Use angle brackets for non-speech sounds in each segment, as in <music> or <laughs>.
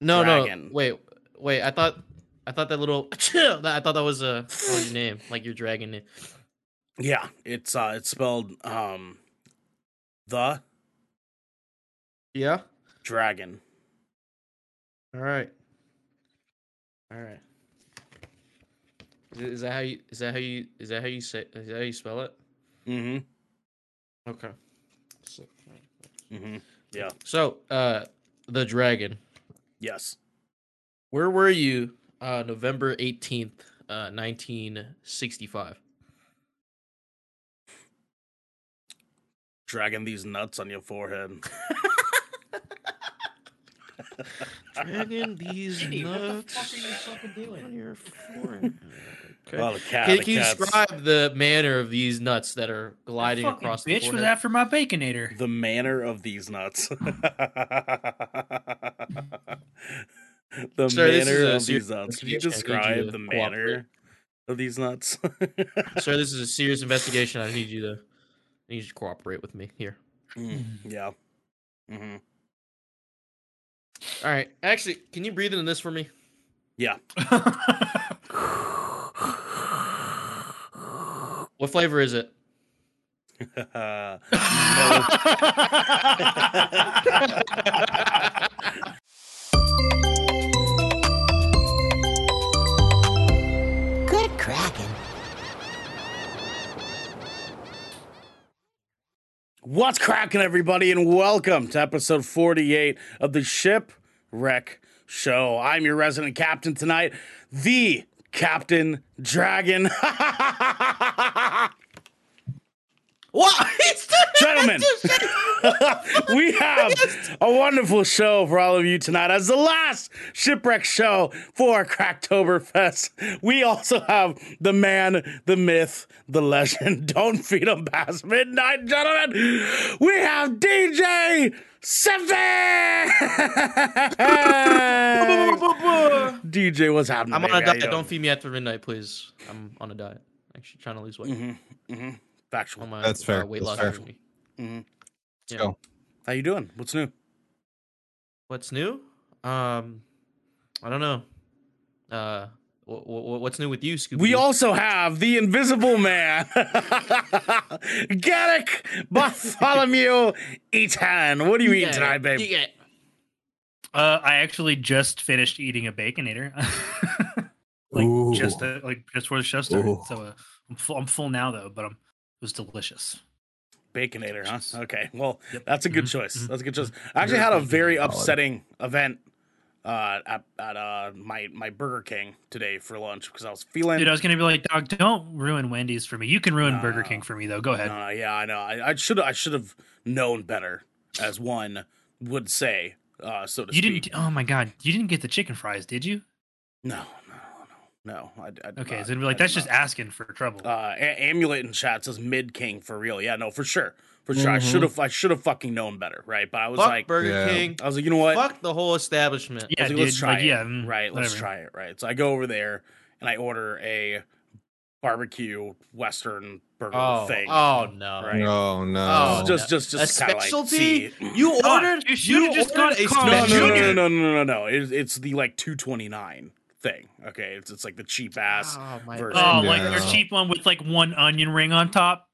No, Dragon. no. Wait, wait. I thought, I thought that little. <laughs> I thought that was a oh, your name, like your dragon name. Yeah, it's uh it's spelled um the Yeah. dragon. All right. All right. Is, is that how you? Is that how you? Is that how you say? Is that how you spell it? Mm-hmm. Okay. So, Mm-hmm. Yeah. so uh, the dragon. Yes. Where were you? Uh, November eighteenth, uh, nineteen sixty-five. Dragging these nuts on your forehead. Dragging these Hey, what the nuts fuck are you fucking doing? on your forehead. Okay. Well, the cat. Can, the can you describe the manner of these nuts that are gliding Fucking across the bitch was after my baconator. the manner of these nuts. <laughs> the Sir, manner of serious these nuts. Can you investigation. You describe the cooperate. manner of these nuts? <laughs> Sir, this is a serious investigation. I need you to, I need you to cooperate with me here. Mm, yeah. hmm All right. Actually, can you breathe into this for me? Yeah. <laughs> What flavor is it? <laughs> Good Kraken. What's cracking, everybody, and welcome to episode 48 of the Shipwreck Show. I'm your resident captain tonight, the Captain Dragon. <laughs> What? <laughs> <laughs> Gentlemen, <laughs> we have a wonderful show for all of you tonight as the last shipwreck show for Cracktoberfest. We also have the man, the myth, the legend. Don't feed him past midnight, gentlemen. We have DJ Seven. DJ, what's happening? I'm on a diet. Don't feed me after midnight, please. I'm on a diet. Actually, trying to lose weight. doing? Mm-hmm. Factual. On my That's fair. Uh, weight That's loss fair. journey. Mhm. Yeah. go. How you doing? What's new? What's new? Um, I don't know. Uh, wh- wh- what's new with you, Scooby? We also have the Invisible Man, <laughs> Garrick Bartholomew Eaton. What are you eating tonight, babe? Uh, I actually just finished eating a baconator, <laughs> like Ooh. just uh, like just for the show started. Ooh. So uh, I'm full. I'm full now though, but it was delicious. Baconator, huh? Okay, well, Yep. that's a good Mhm, choice. mhm. That's a good choice. I actually had a very upsetting event uh, at, at uh, my my Burger King today for lunch because I was feeling. Dude, I was gonna be like, dog, don't ruin Wendy's for me. You can ruin Burger King for me though. Go ahead. Uh, yeah, I know. I, I should I should have known better, as one would say, uh, so to you speak. didn't. Oh my god, you didn't get the chicken fries, did you? No, no, no, no. I, I Okay, not. so it'd be like I that's just not. asking for trouble. uh a- amulet in chat says mid king for real yeah no for sure for sure i Mhm. should have i should have fucking known better right but i was Fuck like Burger Yeah. King. i was like you know what Fuck the whole establishment. I yeah, was like, dude. let's try like, it yeah, mm, right let's try it right so i go over there and i order a barbecue western burger Oh, thing oh no. Right. No, no. Oh, just no. just just a kinda like, specialty. see- you ordered. you should've just got a Carl no, no, no, no, no, no, no, no. It's, it's the like 229 thing. Okay, it's it's like the cheap ass. Oh, my version. Oh, Yeah. like their cheap one with like one onion ring on top.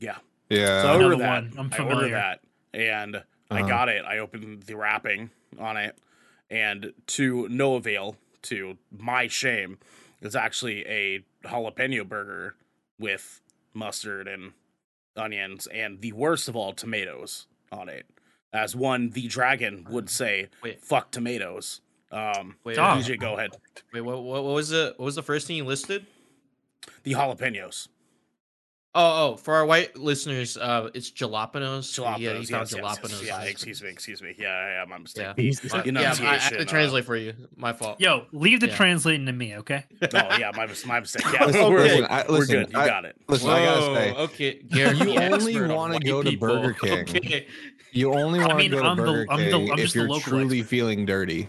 Yeah. yeah. So I Another ordered that. one. I'm I ordered familiar. that, and I Uh-huh. got it. I opened the wrapping on it, and to no avail. To my shame, it's actually a jalapeno burger with mustard and onions, and the worst of all, tomatoes on it. As one, the dragon would say, Wait. "Fuck tomatoes." Um, Wait, Dog. DJ, go ahead. wait. What, what, what was the what was the first thing you listed? The jalapenos. Oh, oh, for our white listeners, uh, it's jalapenos. Jalapenos. Yeah, he found yes, yes, yes. jalapenos. Yeah, on excuse me, excuse me. Yeah, yeah, my mistake. Yeah. He's- My- yeah, I, I Enunciation, had to uh, translate for you. My fault. Yo, leave the Yeah. translating to me, okay? Oh yeah, my, my mistake. Yeah, <laughs> Listen, we're, listen, we're- I- we're listen, good. You I- got it. Listen, I gotta say, Whoa, okay, Garrett, You only wanna go to people. Burger <laughs> King. Okay. you only I want mean, to go to I'm the- Burger I'm the- King I'm if just you're truly feeling dirty.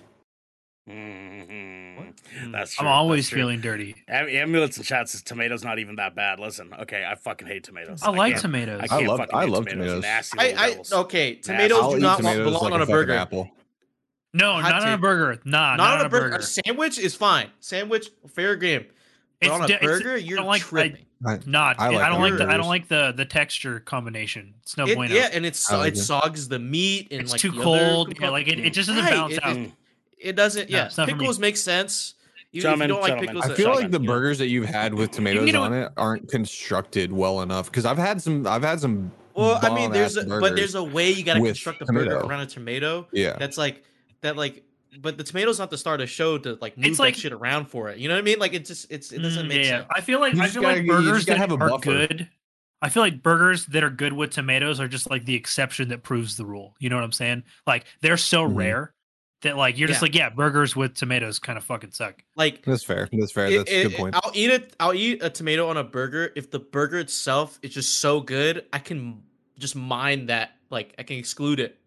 Mhm. Mm. That's I'm always that's true. feeling dirty. Am- Ambulance in chat says tomatoes not even that bad. Listen, okay, I fucking hate tomatoes. I like tomatoes. I, I love- I love tomatoes. tomatoes. Nasty I, I okay. Tomatoes I'll do not tomatoes belong like on a fucking burger. apple. No, Hot not on a burger. Nah, not, on a burger. A sandwich is fine. Sandwich, fair game. But It's on a di- it's- burger, I you're don't like- I- tripping. I, Not. I I, don't like the. I don't like the the texture combination. It's no It- bueno. yeah, and it's I like it it. sogs the meat and it's like too cold. Yeah, like it, it just doesn't Right, balance out. It- It doesn't. No, Yeah, it's not for me. pickles make sense. Even Gentlemen, if you don't like pickles, I feel like the burgers that you've had with tomatoes on it aren't constructed well enough because I've had some. I've had some. Well, I mean, there's a, but there's a way you gotta construct a burger around a tomato. Yeah. That's like that, like. But the tomato's not the start of show to like move It's like- that shit around for it. You know what I mean? Like it just it's it doesn't Mm, make yeah, sense. I feel like You I feel gotta- like burgers that have a are buffer. good. I feel like burgers that are good with tomatoes are just like the exception that proves the rule. You know what I'm saying? Like they're so Mhm. rare that like you're just like yeah, burgers with tomatoes kind of fucking suck. Like That's fair. That's fair. it- That's a good point. I'll eat it. I'll eat a tomato on a burger if the burger itself is just so good. I can just mind that. Like I can exclude it.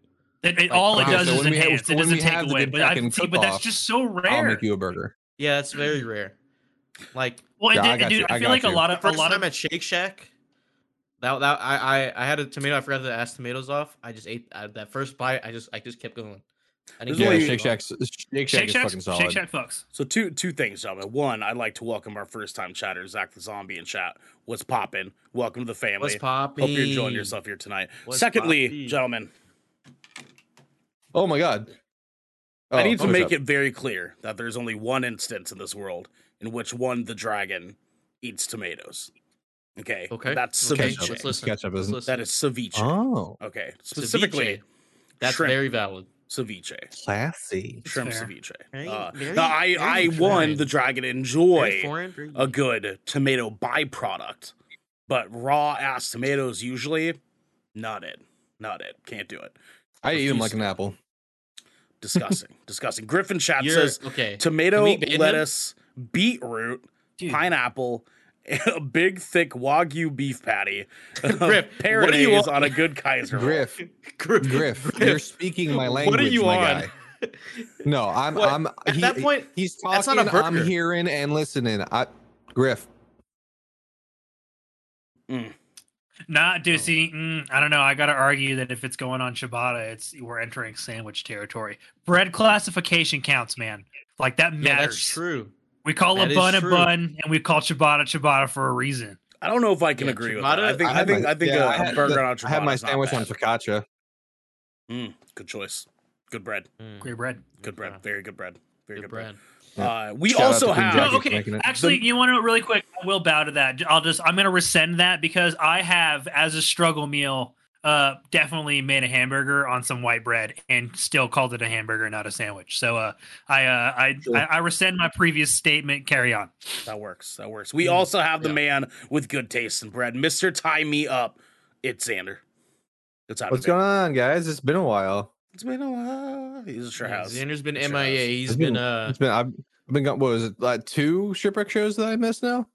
It, it- Like, all it does so is when we have- it doesn't take away. But, I, see, but that's just so rare. I'll make you a burger. Yeah, it's very rare. Like well, Yeah, and, I and dude, you, I, I feel got like a lot the of a first lot time of at Shake Shack, that that I, I I had a tomato. I forgot to ask tomatoes off. I just ate uh, that first bite. I just I just kept going. I didn't There's Yeah, Shake it Shack's Shake Shack Shake is Shack. fucking solid. Shake Shack fucks. So two two things, gentlemen. One, I'd like to welcome our first time chatter, Zach the Zombie in chat. What's poppin'? Welcome to the family. What's popping? Hope you're enjoying yourself here tonight. What's Secondly, poppin'? gentlemen, Oh my god. I Oh, need to make up? it very clear that there's only one instance in this world in which one the dragon eats tomatoes. Okay. Okay, That's okay, ceviche. let's listen. Ketchup Let's isn't- listen. That is ceviche. Oh, Okay. Ceviche. Specifically, That's shrimp. very valid. Ceviche. classy. Shrimp fair. ceviche. Very- Uh, very- now, I, very I one, foreign. the dragon, Very enjoy foreign, very a good tomato byproduct, but raw ass tomatoes usually not it, not it. Can't do it. I eat them like an apple. Disgusting, <laughs> disgusting. Griffin chat You're- says okay. tomato, Can we ban him? lettuce, beetroot, Dude, pineapple, <laughs> a big thick wagyu beef patty, <laughs> Griff, <laughs> what are you on? on a good Kaiser. Griff, Griff, Griff, you're speaking my language. What are you my on? Guy. No, I'm. What? I'm. At he- that point, he's that's talking. not a I'm hearing and listening. I, Griff, Nah, Oh. dude. See, mm, I don't know. I gotta argue that if it's going on Ciabatta, it's we're entering sandwich territory. Bread classification counts, man. Like that matters. yeah, that's true. We call That a bun a bun, and we call ciabatta ciabatta for a reason. I don't know if I can Yeah, agree with that. I think I I, think my- I think yeah, a, I a had burger the- on I had my sandwich on bad. focaccia. Mm, good choice. Good bread. Mm, Great bread. Good bread. Very good bread. Very Good good bread. bread. Uh, we Shout also have No, okay. Actually, you want to know really quick? I will bow to that. I'll just I'm gonna rescind that because I have as a struggle meal, uh, definitely made a hamburger on some white bread and still called it a hamburger, not a sandwich. So, uh, I uh, I, Sure. I I rescind my previous statement. Carry on. that works. That works. We Mm, also have the yeah. man with good taste in bread, Mister Tie Me Up. It's Xander. It's happening. What's going on, guys? It's been a while. It's been a while. He's sure Yeah, has. Xander's been Sure MIA. has. He's It's been been- uh It's been. I've, I've been gone. What was it? Like two shipwreck shows that I missed now.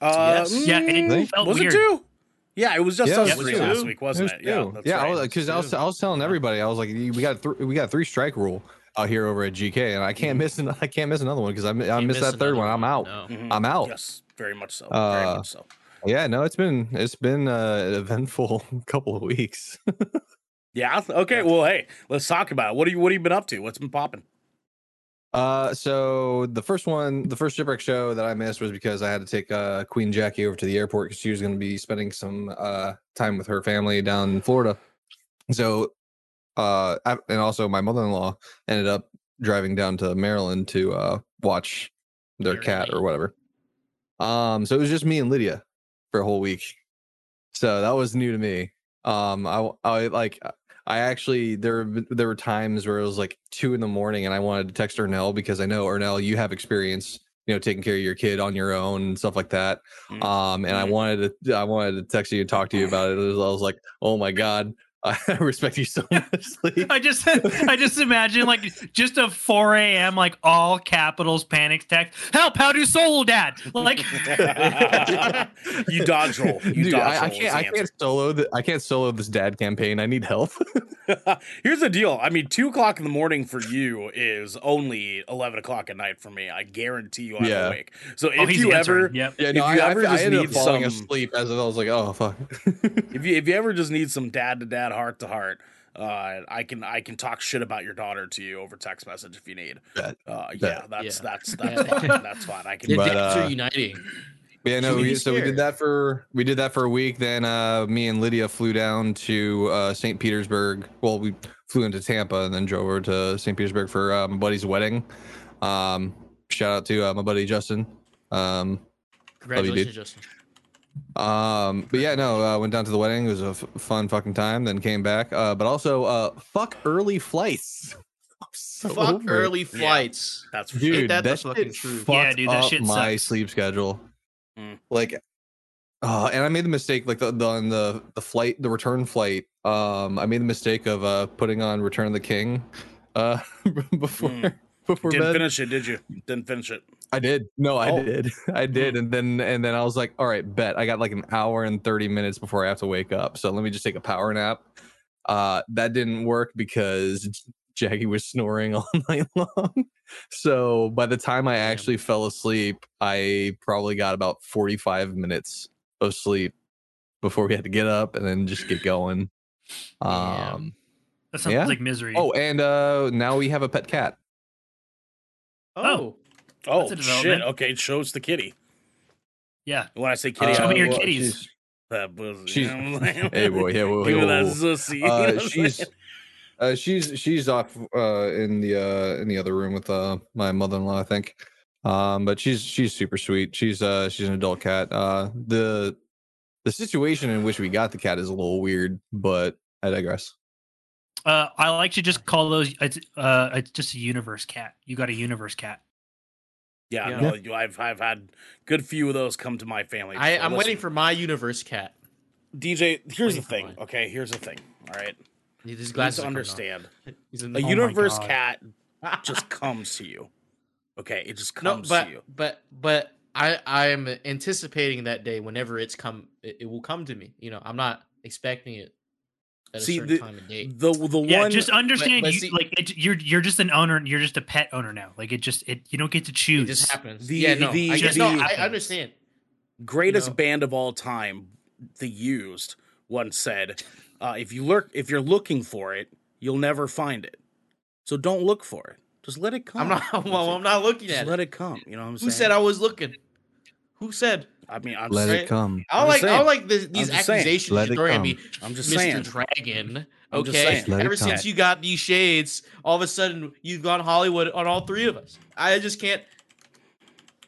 Uh, Yes. Yeah, it mm, felt was weird. it two? Yeah, it was just Yeah, us it was three last week, wasn't it? It was Yeah, two. that's yeah, right. because I was. I was telling everybody I was like, we got th- we got three strike rule out here over at GK, and I can't miss an- <laughs> I can't miss another one because I mi- I missed miss that third another one. I'm out. No. Mhm. I'm out. Yes, very much so. very Uh, much so. Yeah, no, it's been it's been uh, an eventful <laughs> couple of weeks. <laughs> Yeah. Okay. Well, hey, let's talk about it. What are you What have you been up to? What's been popping? Uh, so the first one, the first shipwreck show that I missed was because I had to take uh, Queen Jackie over to the airport because she was going to be spending some uh, time with her family down in Florida. So, uh, I- and also my mother-in-law ended up driving down to Maryland to uh, watch their cat or whatever. Um, so it was just me and Lydia for a whole week. So that was new to me. Um, I, I like I actually there there were times where it was like two in the morning and I wanted to text Ernell because I know Ernell you have experience you know taking care of your kid on your own and stuff like that. Mm. Um, and I Mm. wanted to I wanted to text you and talk to you <laughs> about it. It was- I was like, oh my god, <laughs> I respect you so <laughs> much. Lee." I just I just imagine like just a 4 a.m. like all capitals panic text. Help! How do solo dad? Like <laughs> you dodge roll. You Dude, dodge I, I roll is can't the I can't solo the, I can't solo this dad campaign. I need help. Here's the deal. I mean, two o'clock in the morning for you is only eleven o'clock at night for me. I guarantee you I'm Yeah. awake. So oh, if he's you answering. ever, Yep. yeah, If no, you I, ever I, I just ended up need falling some- asleep as if I was like, oh fuck. if you if you ever just need some dad to dad, heart to heart, Uh, I can I can talk shit about your daughter to you over text message if you need. Bet. Uh, yeah, that's Yeah. that's that's <laughs> Yeah. fine. That's fine. I can. The But, dads uh, are uniting. Yeah, no. We, so we did that for we did that for a week. Then uh, me and Lydia flew down to uh, St. Petersburg. Well, we flew into Tampa and then drove over to St. Petersburg for uh, my buddy's wedding. Um, shout out to uh, my buddy Justin. Um, Congratulations, Justin. Um, but yeah, no, uh, went down to the wedding. It was a f- fun fucking time. Then came back. Uh, but also, uh, fuck early flights. I'm <laughs> so Fuck over it. early flights. That's for dude. sure. that the that fucking shit truth. Yeah, dude, that up shit my sucks. sleep schedule. Mm. Like, uh, and I made the mistake, like the, the on the the flight, the return flight. Um, I made the mistake of uh putting on Return of the King, uh, <laughs> before Mm. Before Didn't bed. finish it, did you? Didn't finish it. I did. No, I Oh. did. <laughs> I did. And then and then I was like, all right, bet. I got like an hour and 30 minutes before I have to wake up. So let me just take a power nap. Uh that didn't work because Jackie was snoring <laughs> all night long. So by the time I actually fell asleep, I probably got about 45 minutes of sleep before we had to get up and then just get going. Um That sounds Yeah. like misery. oh, and uh now we have a pet cat. Oh, Oh That's a shit! Okay, it shows the kitty. yeah. When I say kitty, Uh, Show me your well, kitties. she's- that was. she's- you know <laughs> what I'm? Hey boy, yeah, whoa, Give me whoa, that whoa. zussy. you know uh, she's uh, she's she's off uh, in the uh, in the other room with uh, my mother-in-law, I think. Um, but she's she's super sweet. She's uh she's an adult cat. Uh, the the situation in which we got the cat is a little weird, but I digress. Uh, I like to just call those. It's uh, it's just a universe cat. You got a universe cat. Yeah, Yeah. no, I've I've had good few of those come to my family. I, I'm waiting for my universe cat. DJ. Here's the thing. mine. Okay, here's the thing. All right, These you need glasses to understand. off. He's in A Oh universe cat <laughs> just comes to you. Okay, it just no, comes but to you. but but I I am anticipating that day whenever it's come. It, it will come to me. You know, I'm not expecting it at See, a certain the- time of day. The the Yeah, one just understand but you see- like it, you're you're just an owner. You're just a pet owner now. Like it just it you don't get to It choose. just happens. The- yeah, no, the- I guess the- no. I understand. greatest know? band of all time, The Used, once said, uh, "If you lurk, if you're looking for it, you'll never find it. So don't look for it. Just let it come. I'm not. <laughs> Well, I'm not looking Just at let it. it come. You know what I'm saying? Who said I was looking? Who said? I mean, I'm Let just, Right. it come. I I'm don't just like. I saying. don't like this, these just saying. accusations you're throwing at me, I'm just Mr. saying. Dragon. I'm just Okay. saying. Let it Ever since come. you got these shades, all of a sudden you've gone Hollywood on all three of us. I just can't.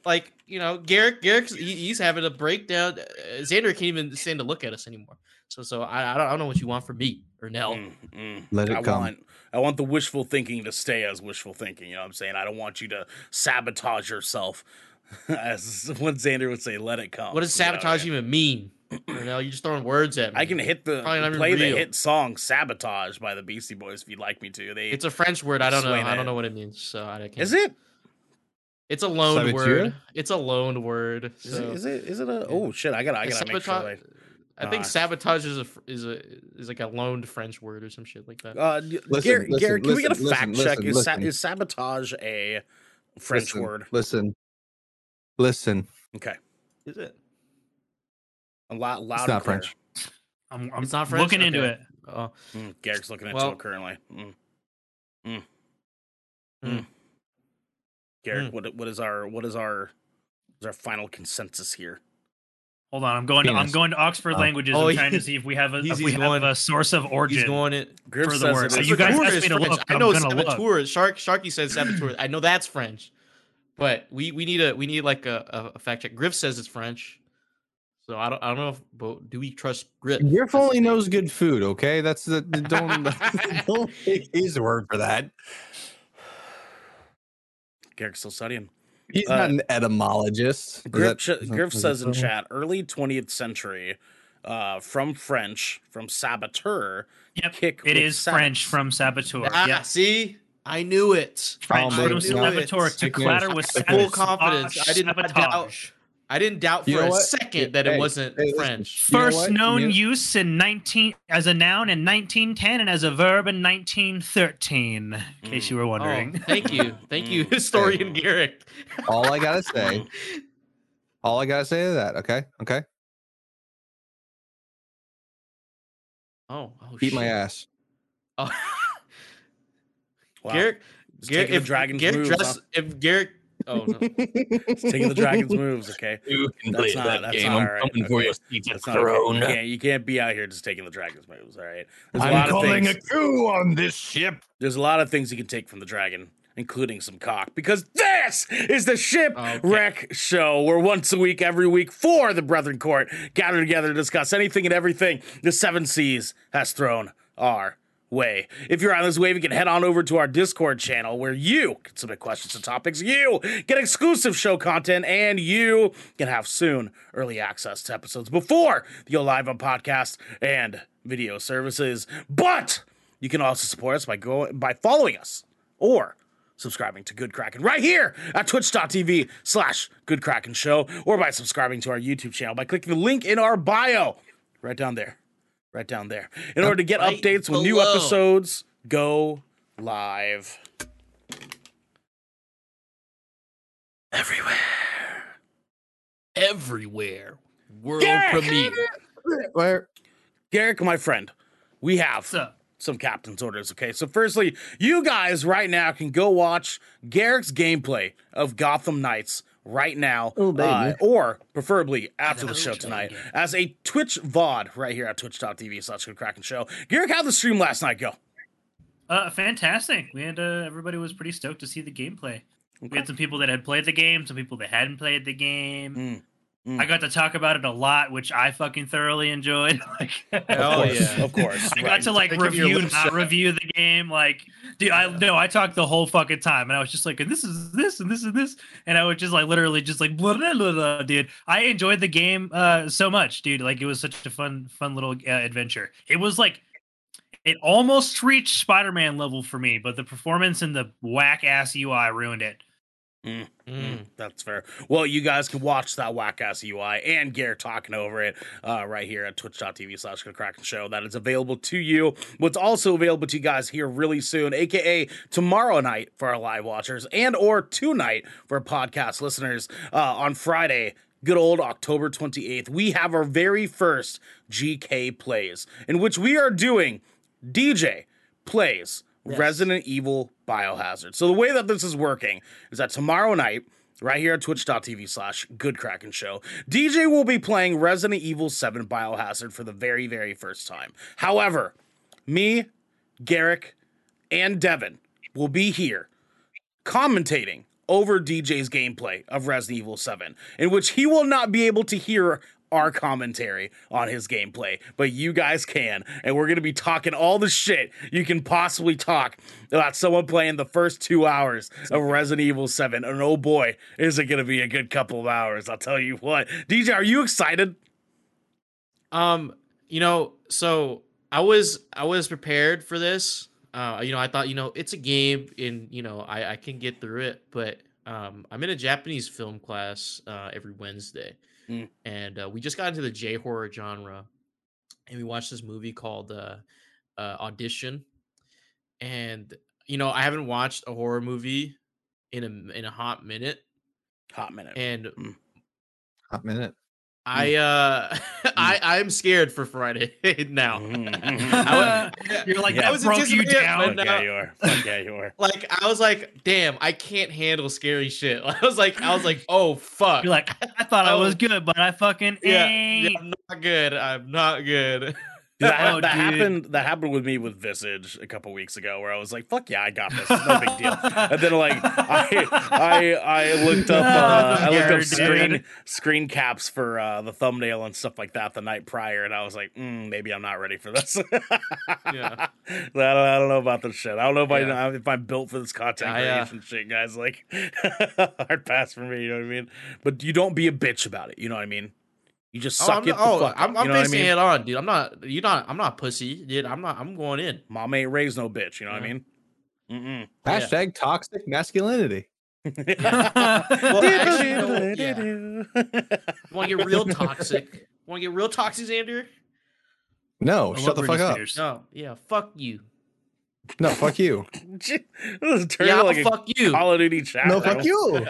Like you know, Garrick. Garrick. He, he's having a breakdown. Uh, Xander can't even stand to look at us anymore. So, so I, I don't, I don't know what you want from me Ernell. Mm, mm. Let it I come. want I want the wishful thinking to stay as wishful thinking. You know what I'm saying? I don't want you to sabotage yourself. <laughs> As what Xander would say, let it come. What does You know sabotage even mean? Ernell, you're just throwing words at me. I can hit the Probably not play the hit song "Sabotage" by the Beastie Boys if you'd like me to. They It's a French word. I don't know. Sway I don't know what it means. So I can't. is it It's a loaned Saboteur? word. It's a loaned word. is, it is it is it a oh shit I gotta I gotta make sure. sabotage- I think sabotage is a is a is like a loaned French word or some shit like that. I, uh, d- Listen, Garrett, listen, Garrett, can we get a listen, fact listen, check? listen, is, sa- is sabotage a French Listen, word? Listen. Listen. Okay, is it? a lot loud. It's not clear. French. I'm, I'm It's not French? looking into it. Oh, Mm, Garrett's looking into Well- it currently. Mm. Mm. Mm. Mm. Garrett, Mm. what what is our what is our is our final consensus here? Hold on, I'm going. To, I'm going to Oxford Oh. Languages. Oh, I'm trying to see if we have a he's- if we have going- a source of origin. he's going it. Griff For the word. it is. You guys asked me to French. look, I I'm know gonna look. Shark Sharky says saboteur. I know that's French, but we we need a we need like a, a, a fact check. Griff says it's French, so I don't I don't know. If, but do we trust Griff? Griff only knows good food, okay? That's the don't <laughs> <laughs> don't take his word for that. Garrett's still studying. He's Uh, not an etymologist. Griff, that- ch- Griff says in so? chat, early 20th century, uh, from French, from saboteur, Yep, kick it with. French from saboteur. Ah, yeah, see, I knew it. French Oh, from but it's not- saboteur to clatter with Full confidence. I did not doubt. I didn't doubt for You know a what? second that it wasn't hey, listen. French. You know First known You- use in 19 as a noun in 1910 and as a verb in 1913. In case you were Oh, wondering. thank you, <laughs> thank you, Mm. historian Garrick. All I gotta say, <laughs> all I gotta say to that, okay? Okay. Oh, oh Beat my ass. Oh, <laughs> Wow. Garrett, Just Garrett, taking the if dragon's Garrett moves, dress, huh? if Garrett, oh no, <laughs> Just taking the dragon's moves. Okay, <laughs> You can That's play not- that that's game. not I'm all right. coming for Okay. your seat that's not. throne. You can't, you can't be out here just taking the dragon's moves. All right. There's a I'm lot of calling things. a coup on this ship. There's a lot of things you can take from the dragon, including some cock, because this is the Ship Okay. Wreck Show, where once a week, every week, for the Brethren Court gather together to discuss anything and everything the Seven Seas has thrown our way. If you're on this wave, you can head on over to our Discord channel where you can submit questions and topics, you get exclusive show content, and you can have soon early access to episodes before the live on podcast and video services. But you can also support us by going by following us or subscribing to Good Kraken right here at twitch.tv slash Good Kraken Show or by subscribing to our YouTube channel by clicking the link in our bio right down there. Right down there. In order to get Right updates when new episodes go live. everywhere, everywhere, world Garrett! premiere. Where? Garrick, my friend, we have What's up? some captain's orders. Okay, so firstly, you guys right now can go watch Garrick's gameplay of Gotham Knights right now, Oh, baby. uh, or preferably after the show Hello, tonight, as a Twitch VOD right here at twitch.tv slash Good Kraken Show. Garrick, how'd the stream last night go? Uh, fantastic. We had uh, everybody was pretty stoked to see the gameplay. We had some people that had played the game, some people that hadn't played the game. Mm, mm. I got to talk about it a lot, which I fucking thoroughly enjoyed. <laughs> like, Hell of course, yeah. of course. I right. got to like Think review, not review the game. Like, dude, I no, I talked the whole fucking time, and I was just like, and this is this and this and this, and I was just like literally just like blah blah blah, blah dude. I enjoyed the game uh so much, dude. Like, it was such a fun fun little uh, adventure. It was like. It almost reached Spider-Man level for me, but the performance and the whack ass UI ruined it. Mm. That's fair. Well, you guys can watch that whack ass UI and Garrett talking over it uh, right here at twitch.tv slash Kraken Show. That is available to you. What's also available to you guys here really soon, aka tomorrow night for our live watchers and or tonight for podcast listeners uh, on Friday. Good old October 28th, we have our very first GK plays in which we are doing DJ plays Yes. Resident Evil Biohazard. So the way that this is working is that tomorrow night, right here at twitch.tv slash good show, DJ will be playing Resident Evil 7 Biohazard for the very, very first time. However, me, Garrick, and Devin will be here commentating over DJ's gameplay of Resident Evil 7, in which he will not be able to hear our commentary on his gameplay, but you guys can. And we're going to be talking all the shit you can possibly talk about someone playing the first two hours of Resident Evil 7. And oh boy, is it going to be a good couple of hours. I'll tell you what. DJ, are you excited? Um, you know, so I was I was prepared for this. Uh, you know, I thought, you know, it's a game and you know, I, I can get through it, but um I'm in a Japanese film class uh every Wednesday. Mm. And uh, we just got into the J horror genre and we watched this movie called uh, uh Audition. And you know, I haven't watched a horror movie in a in a hot minute Hot minute. and Hot minute. I uh <laughs> I I'm scared for Friday <laughs> now. <laughs> I You're like Yeah. that I was broke you anticipating down. but Fuck yeah, you are. Fuck yeah, you are. like I was like, damn, I can't handle scary shit. I was like, I was like, oh fuck. You're like, I thought I was Oh. good, but I fucking yeah, ain't. yeah, I'm not good. I'm not good. <laughs> That, Oh, that dude. happened. That happened with me with Visage a couple weeks ago, where I was like, "Fuck yeah, I got this. It's no big deal." <laughs> And then like I I I looked up uh, I looked up screen screen caps for uh, the thumbnail and stuff like that the night prior, and I was like, mm, maybe I'm not ready for this. <laughs> Yeah. I don't, I don't know about this shit. I don't know if Yeah. I if I'm built for this content I, uh, creation shit, guys. Like hard pass for me. You know what I mean? But you don't be a bitch about it. You know what I mean? You just Oh, suck I'm, it not- the oh, fuck. I'm, up, I'm you know what I mean? it on, dude. I'm not. You're not. I'm not pussy, dude. I'm not. I'm going in. Mom ain't raised no bitch. You know what I mean? Mm-mm. Yeah. Hashtag toxic masculinity. <laughs> Well, actually, no, Want to get real toxic? Want to get real toxic, Xander? No, I shut the fuck up. Spears. No. Yeah. Fuck you. No, fuck you. <laughs> this is turning Yeah, like fuck a you. Call of Duty chat. <laughs> <laughs> No, fuck you.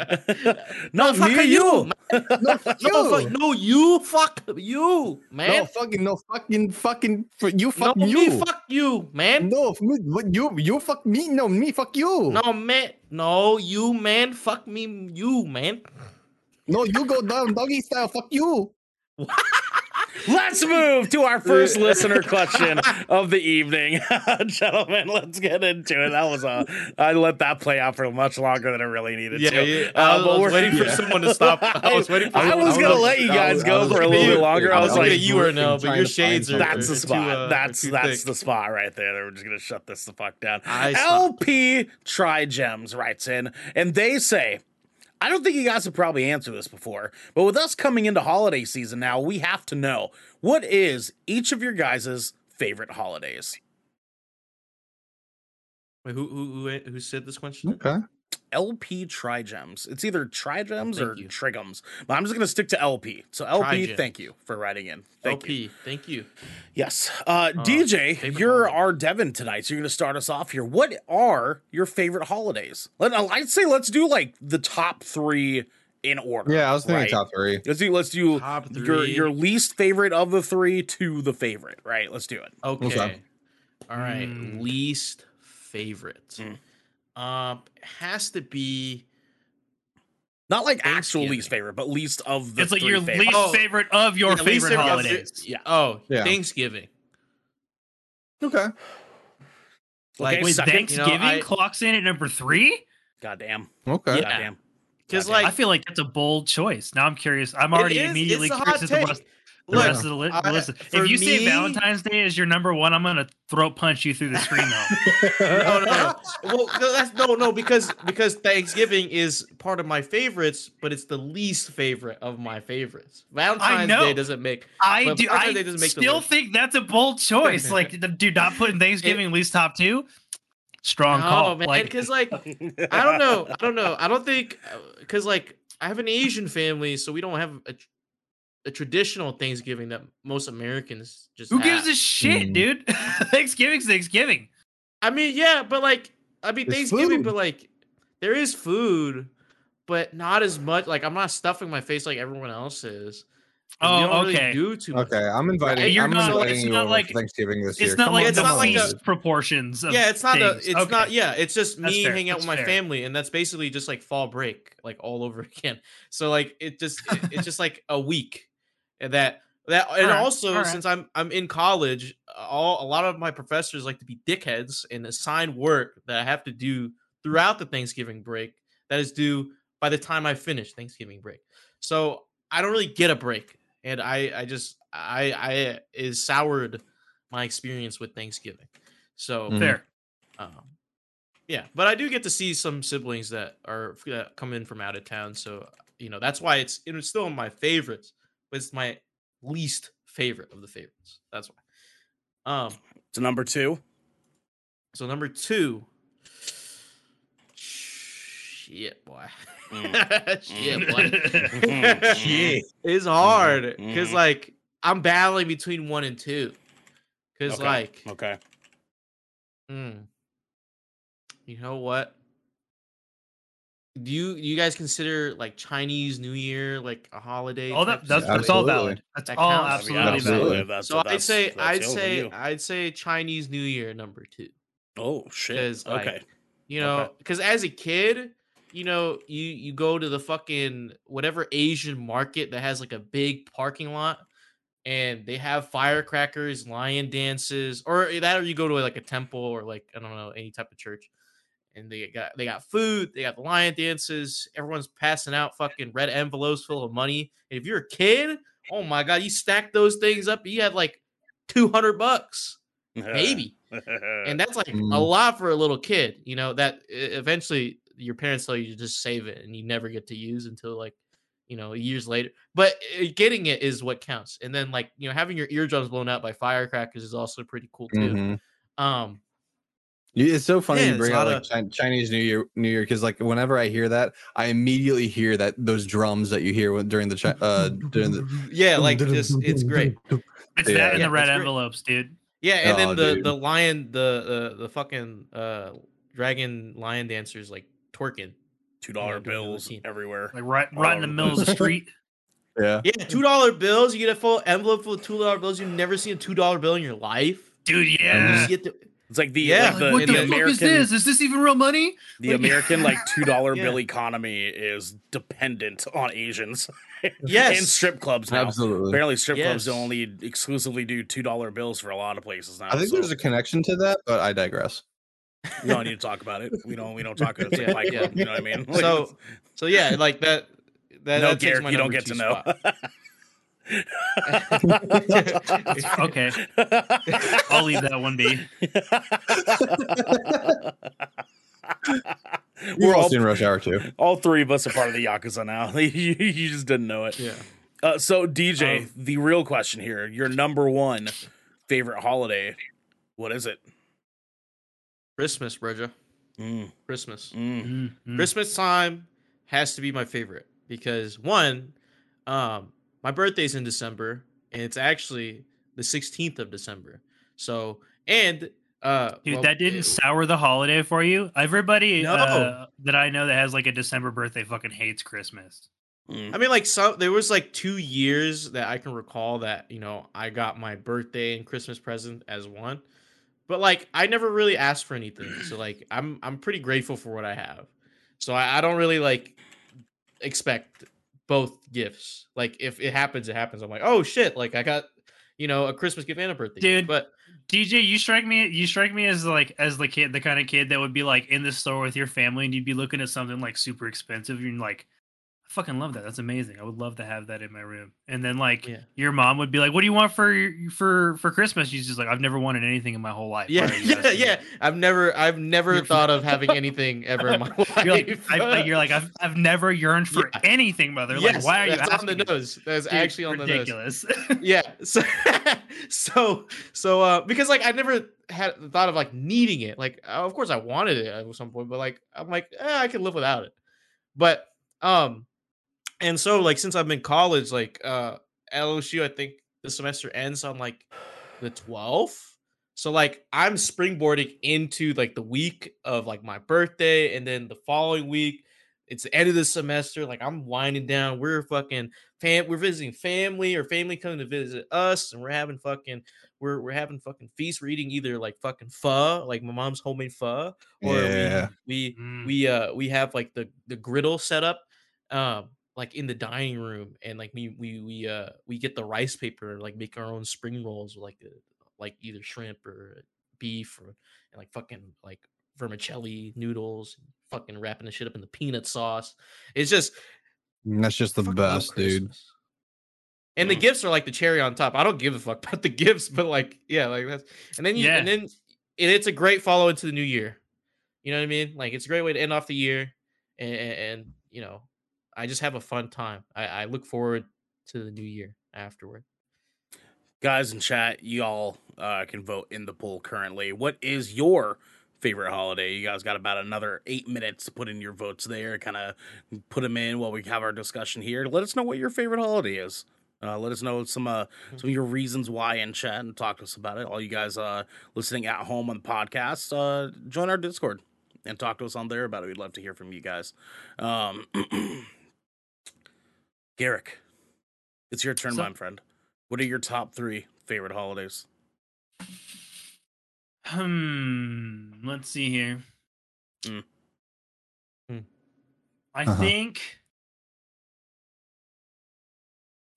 no, fuck you. you. No, fuck you. No, fuck, no, you fuck you, man. No fucking, no fucking, fucking, you fuck no, you. me fuck you, man. No, me- you, you fuck me. No, me fuck you. No, man. No, you, man. Fuck me, you, man. No, you go down doggy style. Fuck you. Let's move to our first listener question of the evening, <laughs> gentlemen. Let's get into it. That was a I let that play out for much longer than it really needed Yeah, to. yeah. Uh, I was, but I was we're- waiting for yeah. <laughs> someone to stop. I was waiting for I someone was gonna stop. let you guys was- go for a little bit longer. I I was was like, at you or no, but your shades are. That's the spot. Too, uh, that's that's thick. the spot right there. We're just gonna shut this the fuck down. I stopped. LP Trigems writes in, and they say, I don't think you guys have probably answered this before, but with us coming into holiday season now, we have to know what is each of your guys' favorite holidays. Wait, who who who who said this question? Okay. LP Trigems. It's either Trigems Thank or you. Trigums, but I'm just gonna stick to LP. So LP, Trigems. thank you for writing in. Thank LP, you. thank you. Yes. Uh, DJ, you're holiday. our Devin tonight, so you're going to start us off here. What are your favorite holidays? Let, I'd say let's do like the top three in order. Yeah, I was thinking right? top three. Let's do let's do Top your your least favorite of the three to the favorite. Right? Let's do it. Okay. Okay. All right. Mm. Least favorite. Mm. Um, has to be. Not like actual least favorite, but least of the It's like three your favorites. least Oh. favorite of your Yeah, least favorite favorite of the- holidays. Yeah. Oh, Yeah. Thanksgiving. Okay. Like, Okay, Wait, second. Thanksgiving You know, I- clocks in at number three? Goddamn. Okay. Yeah. Goddamn. because like I feel like that's a bold choice. Now I'm curious. I'm already is- immediately it's a hot curious as to take. What's the Look, rest of the, li- I- list. If you say Valentine's Day is your number one, I'm gonna throat punch you through the screen though. <laughs> no, no, no. Well, no, that's no, no, because because Thanksgiving is part of my favorites, but it's the least favorite of my favorites. Valentine's. Day doesn't make. I do. I doesn't make still think that's a bold choice. like, the- dude, not putting Thanksgiving at least top two. Strong No, call. man, like, because like <laughs> I don't know, I don't know, I don't think uh, because like I have an Asian family, so we don't have a, tr- a traditional Thanksgiving that most Americans just. who have. gives a shit, Mm. dude? <laughs> Thanksgiving's Thanksgiving. I mean, yeah, but like, I mean, It's Thanksgiving, food. but like, there is food, but not as much. Like, I'm not stuffing my face like everyone else is. 'cause we Oh, don't really okay. do too much. Okay, I'm inviting. Right, you're I'm not- inviting it's you not like- Thanksgiving this year. It's not Come like it's not like a- proportions. Of Yeah, it's not the. things. It's Okay. not. Yeah, it's just That's me fair, hanging out that's with my family, and that's basically just like fall break, like all over <laughs> again. So like, it just it- it's just like a week, and that that and Alright, also alright. since I'm I'm in college, all a lot of my professors like to be dickheads and assign work that I have to do throughout the Thanksgiving break that is due by the time I finish Thanksgiving break. So I don't really get a break, and I I just I I is soured my experience with Thanksgiving. So Mhm. fair. um, yeah, but I do get to see some siblings that are that come in from out of town, so you know that's why it's it's still my favorites, but it's my least favorite of the favorites. That's why. Um, to number two. so number two, <sighs> shit, boy, Mm. <laughs> shit, boy, Mm. Shit. <laughs> it's hard because Mhm. like I'm battling between one and two, because Okay. like, Okay. mm, you know what? Do you do you guys consider like Chinese New Year like a holiday? Oh, that that's, that's all valid. That's That all counts. absolutely Absolutely. valid. That's, so I'd say I'd say. I'd say Chinese New Year number two. Oh shit. 'Cause, like, okay. You know, Okay. because as a kid, you know, you you go to the fucking whatever Asian market that has like a big parking lot, and they have firecrackers, lion dances, or that, or you go to like a temple or like I don't know any type of church, and they got they got food, they got the lion dances, everyone's passing out fucking red envelopes full of money. And if you're a kid, oh my god, you stack those things up, you had like two hundred bucks, maybe <laughs> and that's like a Mm. lot for a little kid you know that eventually your parents tell you to just save it and you never get to use until like you know years later but uh, getting it is what counts and then like you know having your eardrums blown out by firecrackers is also pretty cool too Mhm. um You- It's so funny Yeah, you bring not out like Chi- Chinese New Year, New Year, because like whenever I hear that, I immediately hear that those drums that you hear when- during the Chi- uh during the <laughs> yeah like just it's great It's Yeah. that in Yeah, the red that's great. envelopes, dude. Yeah, and Oh, then the dude. the lion, the the the fucking uh dragon lion dancers like twerking. Two dollar Yeah, doing the bills everywhere. Like right, right in the middle of the <laughs> street. Yeah. Yeah, two dollar bills. You get a full envelope full of two dollar bills. You've never seen a two dollar bill in your life. Dude, You yeah. Just get the, It's like the Yeah. like the, what the, the then- fuck American is this? Is this even real money? the Like- <laughs> American like two dollar Yeah. bill economy is dependent on Asians. <laughs> Yes. and strip clubs now. Absolutely. Apparently, strip clubs only exclusively do two dollar bills for a lot of places now. I think so there's a connection to that, but I digress. we don't need to talk about it. We don't. We don't talk about it. <laughs> Yeah, yeah. Club, You know what I mean? Like, so so yeah, like that. That, no, that takes Garrett, my you don't get to two know. Spot. <laughs> Okay, I'll leave that one be. <laughs> We've We're all all seen Rush Hour too. all three of us are part of the Yakuza now. you, <laughs> you just didn't know it. yeah. Uh, so DJ, Um, the real question here: your number one favorite holiday? What is it? Christmas, Bridger. Mm, Christmas. mm. Mm, mm. Christmas time has to be my favorite because one, um, my birthday's in December and it's actually the 16th of December. So and uh Dude, well, that didn't it- sour the holiday for you. Everybody No. uh, that I know that has like a December birthday fucking hates Christmas. Mm. I mean, like some there was like two years that I can recall that you know I got my birthday and Christmas present as one, but like I never really asked for anything. So <clears throat> like I'm I'm pretty grateful for what I have. So I, I don't really like expect both gifts. Like if it happens, it happens. I'm like, oh shit! Like I got you know a Christmas gift and a birthday, Dude. gift. But DJ, you strike me. You strike me as like as the kid, the kind of kid that would be like in the store with your family, and you'd be looking at something like super expensive. And like, I fucking love that. That's amazing. I would love to have that in my room. And then like Yeah. your mom would be like, "What do you want for for for Christmas?" She's just like, "I've never wanted anything in my whole life." Yeah, yeah, me?" yeah. I've never I've never thought of having <laughs> anything ever in my life. <laughs> You're like, I, like, you're like I've, I've never yearned for Yeah. anything, mother. yes, Like, why are you that's on the nose? That's actually on the nose. ridiculous. <laughs> yeah so so so uh because like i never had thought of like needing it like uh, of course i wanted it at some point but like i'm like eh, i can live without it but um and so like since i'm in college like uh LSU, i think the semester ends on like the 12th so like i'm springboarding into like the week of like my birthday and then the following week it's the end of the semester like i'm winding down we're fucking fam we're visiting family or family coming to visit us and we're having fucking we're we're having fucking feast we're eating either like fucking pho like my mom's homemade pho or Yeah. we we Mm. we uh we have like the the griddle set up um like in the dining room and like we we we uh we get the rice paper and like make our own spring rolls with like uh, like either shrimp or beef or and like fucking like vermicelli noodles fucking wrapping the shit up in the peanut sauce it's just That's just the best, dude. Christmas. And the Mm. gifts are like the cherry on top. I don't give a fuck about the <laughs> gifts, but like, yeah, like that's and then you Yeah. and then and it's a great follow into the new year. You know what I mean? Like it's a great way to end off the year, and, and, and, you know, I just have a fun time. I, I look forward to the new year afterward. Guys in chat, you all uh, can vote in the poll currently. What is your favorite holiday? You guys got about another eight minutes to put in your votes there. Kind of put them in while we have our discussion here. Let us know what your favorite holiday is. Uh, let us know some uh, some of your reasons why in chat and talk to us about it. All you guys uh, listening at home on the podcast, uh, join our Discord and talk to us on there about it. We'd love to hear from you guys. Um, <clears throat> Garrick, it's your turn, So- my friend. What are your top three favorite holidays? Hmm. Let's see here. Mm. Hmm. I Uh-huh. think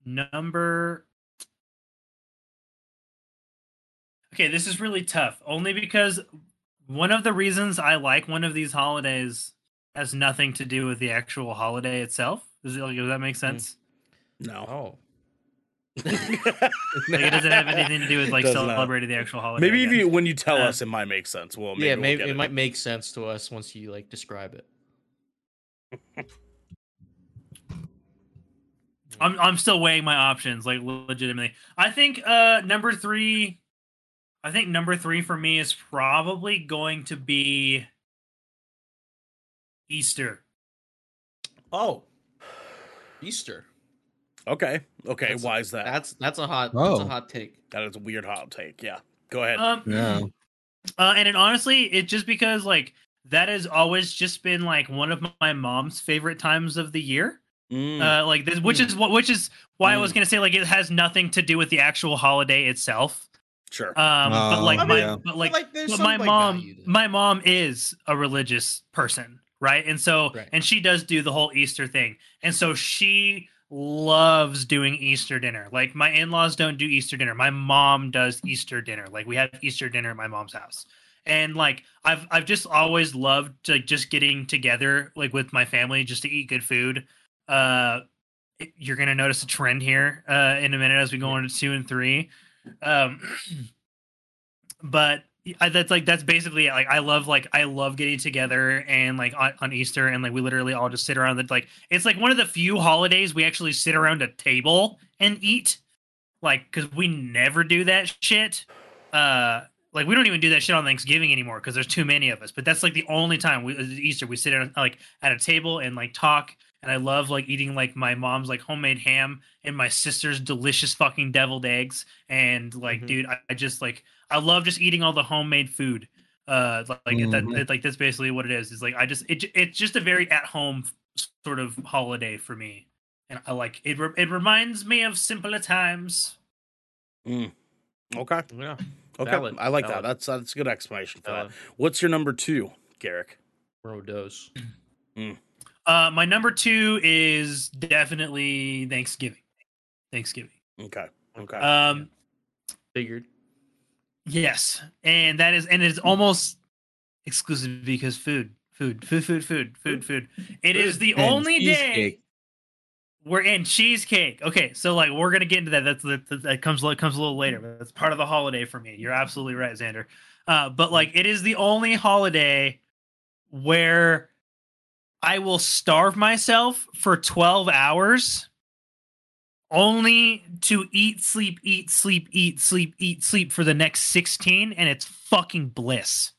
number. Okay, this is really tough. Only because one of the reasons I like one of these holidays has nothing to do with the actual holiday itself. Does it like does that make sense? No. Oh, <laughs> Like it doesn't have anything to do with like Does not. celebrating the actual holiday. Maybe I if you when you tell Uh, us, it might make sense. Well, maybe yeah, we'll maybe get it might make sense to us once you like describe it. <laughs> I'm I'm still weighing my options, like legitimately. I think uh number three I think number three for me is probably going to be Easter. Oh, Easter. Okay. Okay. That's- Why is that? That's that's a hot that's Oh. a hot take. that is a weird hot take. Yeah. Go ahead. Um, Yeah. Uh, and it, honestly, it just because like that has always just been like one of my mom's favorite times of the year. Mm. Uh, like this, which is what, which is why I was gonna say like it has nothing to do with the actual holiday itself. sure. Um, but Oh, like I my, yeah. but like, like, but my mom, value my mom is a religious person, right? And so, Right. and she does do the whole Easter thing, and so she loves doing Easter dinner. Like my in-laws don't do Easter dinner. My mom does Easter dinner. Like we have Easter dinner at my mom's house. And like I've I've just always loved like just getting together like with my family just to eat good food. Uh you're going to notice a trend here uh in a minute as we go into 2 and 3. Um <clears throat> but I, that's like that's basically it. like I love like I love getting together and like on, on Easter and like we literally all just sit around the like it's like one of the few holidays we actually sit around a table and eat like because we never do that shit uh like we don't even do that shit on Thanksgiving anymore because there's too many of us but that's like the only time we Easter we sit at like at a table and like talk and I love like eating like my mom's like homemade ham and my sister's delicious fucking deviled eggs and like Mhm. dude I, I just like I love just eating all the homemade food. Uh, like that, Mhm. that- like that's basically what it is. Is like I just it, it's just a very at home sort of holiday for me, and I like it. Re- it reminds me of simpler times. Mm. Okay. Yeah. Okay. Valid, I like that. That's that's a good explanation for Uh, that. What's your number two, Garrick? bro dose. Uh, my number two is definitely Thanksgiving. Thanksgiving. Okay. Okay. Um, Figured. Yes, and that is and it's almost exclusive because food, food, food, food, food, food, food. It is the And only day. We're in cheesecake. Okay, so like we're gonna get into that. That's that, that comes that comes a little later. But that's part of the holiday for me. You're absolutely right, Xander. Uh, but like it is the only holiday where I will starve myself for 12 hours only to eat, sleep, eat, sleep, eat, sleep, eat, sleep for the next 16, and it's fucking bliss.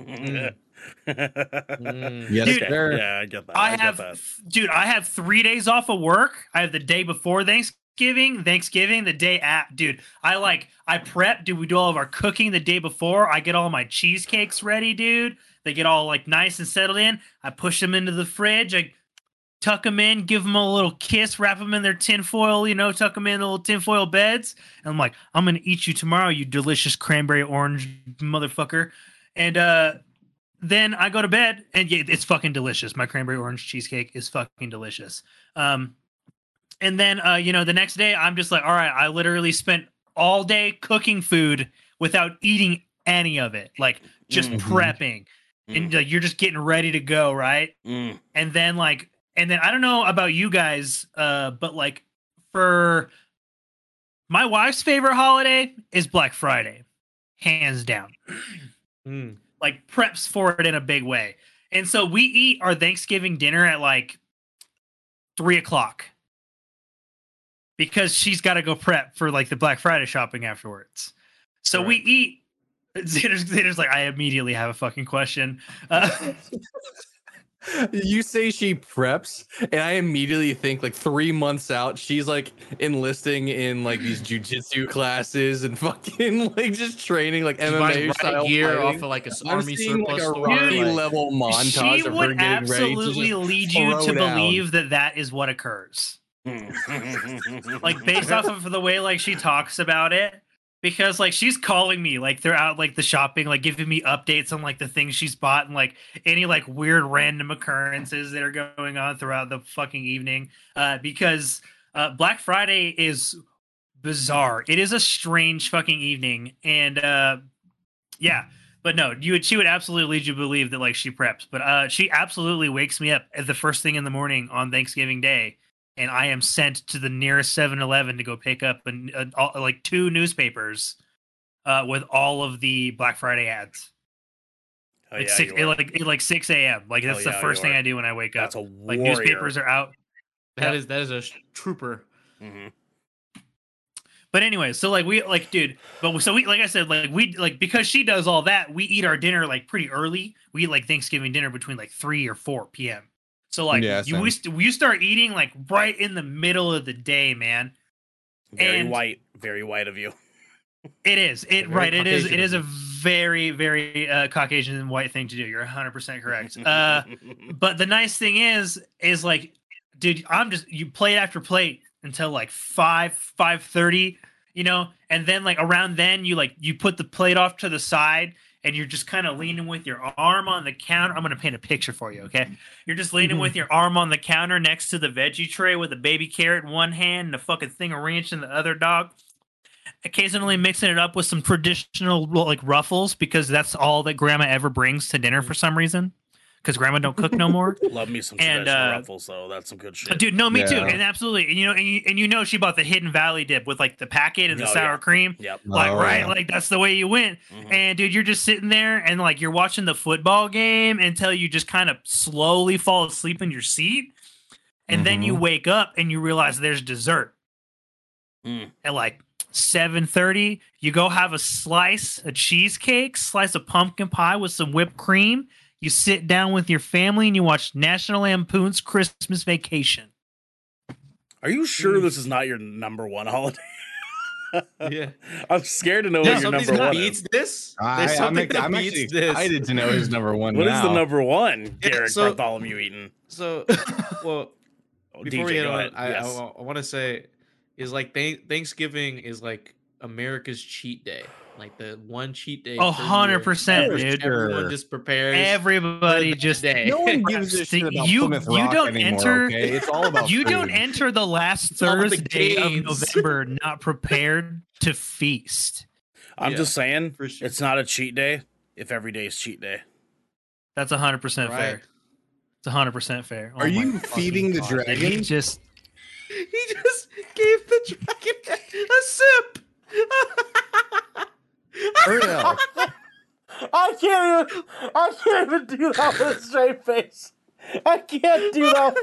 Mm. <laughs> Yes, Dude, sir. yeah, I get that. I, I get have, that. dude, I have three days off of work. I have the day before Thanksgiving, Thanksgiving, the day at, dude. I like, I prep, dude. We do all of our cooking the day before. I get all my cheesecakes ready, dude. They get all like nice and settled in. I push them into the fridge. I tuck them in, give them a little kiss, wrap them in their tinfoil, you know, tuck them in the little tinfoil beds. And I'm like, I'm gonna eat you tomorrow, you delicious cranberry orange motherfucker. And uh then I go to bed and yeah, it's fucking delicious. My cranberry orange cheesecake is fucking delicious. Um, and then uh, you know, the next day I'm just like, all right, I literally spent all day cooking food without eating any of it, like just Mhm. prepping, and like, you're just getting ready to go, right? Mm. And then like, and then I don't know about you guys, uh, but like for my wife's favorite holiday is Black Friday, hands down <clears throat> Mm. like preps for it in a big way. And so we eat our Thanksgiving dinner at like three o'clock because she's got to go prep for like the Black Friday shopping afterwards. So we eat. <laughs> Zander's, like, I immediately have a fucking question. Uh, <laughs> <laughs> You say she preps, and I immediately think like three months out, she's like enlisting in like these jujitsu classes and <laughs> fucking like just training like She's MMA riot style gear fighting. off of like a s- I'm army surplus like a store. Rocky like- level montage she of her would getting ready to absolutely lead you to down. believe that that is what occurs. <laughs> like based off of the way like she talks about it because like she's calling me like throughout like the shopping like giving me updates on like the things she's bought and like any like weird random occurrences that are going on throughout the fucking evening. Uh because uh black friday is bizarre. It is a strange fucking evening and uh yeah. But no you would she would absolutely lead you to believe that like she preps. But uh she absolutely wakes me up at the first thing in the morning on thanksgiving day and I am sent to the nearest 7-Eleven to go pick up an, an, all, like two newspapers uh, with all of the Black Friday ads. Oh, It's yeah, six, you are. like it's like six a.m. Like Oh, that's the first thing. I do when I wake up. That's a Like warrior. newspapers are out. That Yeah. is that is a sh- trooper. Mhm. But anyway, so like we like, dude. But so we like I said, like we like because she does all that. We eat our dinner like pretty early. We eat like Thanksgiving dinner between like three or four p.m. So like Yeah, you we, same. you start eating like right in the middle of the day, man. Very And- white. Very white of you. It is. It Very right. It is. It is a very, very uh, Caucasian and white thing to do. You're 100 percent correct. <laughs> Uh, but the nice thing is, is like, dude, I'm just you plate after plate until like five, five thirty, you know, and then like around then you like you put the plate off to the side and you're just kind of leaning with your arm on the counter. I'm gonna paint a picture for you, okay? You're just leaning mm-hmm. with your arm on the counter next to the veggie tray with a baby carrot in one hand and a fucking thing of ranch in the other dog occasionally mixing it up with some traditional like ruffles because that's all that grandma ever brings to dinner for mm-hmm. some reason because grandma don't cook no more <laughs> Love me some And, uh, ruffles, though. That's some good shit. dude no me too and absolutely and you know and you, and you know she bought the hidden valley dip with like the packet and the Oh, sour yeah. cream Yep. like Oh, right yeah. like that's the way you went Mhm. and dude you're just sitting there and like you're watching the football game until you just kind of slowly fall asleep in your seat and then you Mhm. wake up and you realize there's dessert Mm. at like 7.30 you go have a slice a cheesecake slice of pumpkin pie with some whipped cream you sit down with your family and you watch national lampoon's christmas vacation Are you sure hmm. this is not your number one holiday? <laughs> Yeah. I'm scared to know There's what your number that one beats is. this. I, There's I'm, something that I'm actually beats this. excited to know his number one. What is now. the number one, Yeah, Garrick so- Bartholomew Eaton? So, <laughs> well, Oh, before DJ, we get on. I, yes. I, want to say is like thank- Thanksgiving is like America's cheat day. Like the one cheat day. Oh, per 100%, dude. Everyone just prepares. everybody just day. No one <laughs> gives a shit about You- Plymouth you Rock don't anymore. enter- okay? It's all about you food. don't enter the last all about the thursday of <laughs> november not prepared to feast I'm Yeah, just saying, for sure. it's not a cheat day if every day is cheat day. that's a 100% fair it's 100% fair Oh Are you feeding the God. dragon? He just <laughs> He just gave the dragon a sip. Ernell, I can't even. I can't even do that with a straight face. I can't do that.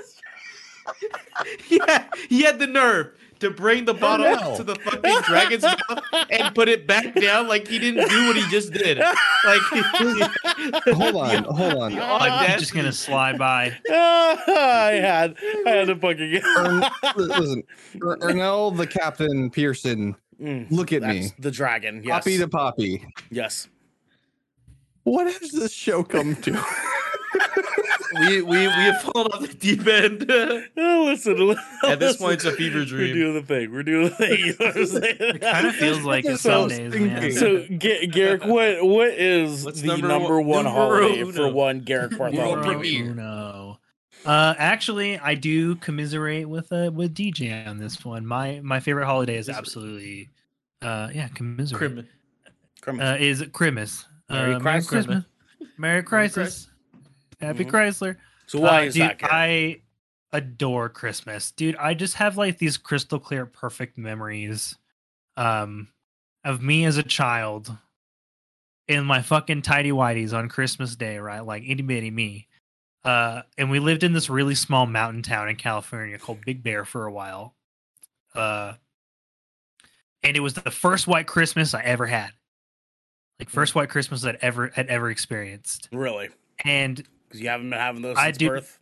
yeah, he had the nerve to bring the bottle no. up to the fucking dragon's mouth and put it back down like he didn't do what he just did. Like, hold on, hold on. The like, audacity. just gonna slide by I had. I had to fucking. Ern, listen, Er- Ernell, the Captain Pearson. Mm, Look at that's me, the dragon. Yes. Poppy to Poppy. yes. What has this show come to? <laughs> we we we have fallen off the deep end. <laughs> Oh, listen, li- At this listen. point, it's a fever dream. We're doing the thing. We're doing the thing. You know what I'm <laughs> saying? it kind of feels like it So some days man So, Ga- Garrick, what what is What's the number number, one- one numero holiday uno? for one Garrick Bartholomew? premiere. No. Uh, actually, I do commiserate with uh with DJ on this one. My my favorite holiday is absolutely, uh, yeah, commiserate. Crimin. Christmas. uh, is Christmas. Merry uh, Christmas. Merry Christmas. Merry Christmas. Christ. Happy Mhm. Chrysler. so why Uh, is dude, that, Garrick? I adore Christmas, dude. I just have like these crystal clear, perfect memories, um, of me as a child in my fucking tidy whities on Christmas Day, right? Like itty bitty me. Uh, and we lived in this really small mountain town in California called Big Bear for a while. Uh, and it was the first white Christmas I ever had. Like first white Christmas I'd ever had ever experienced. really? And Because you haven't been having those I do- birth.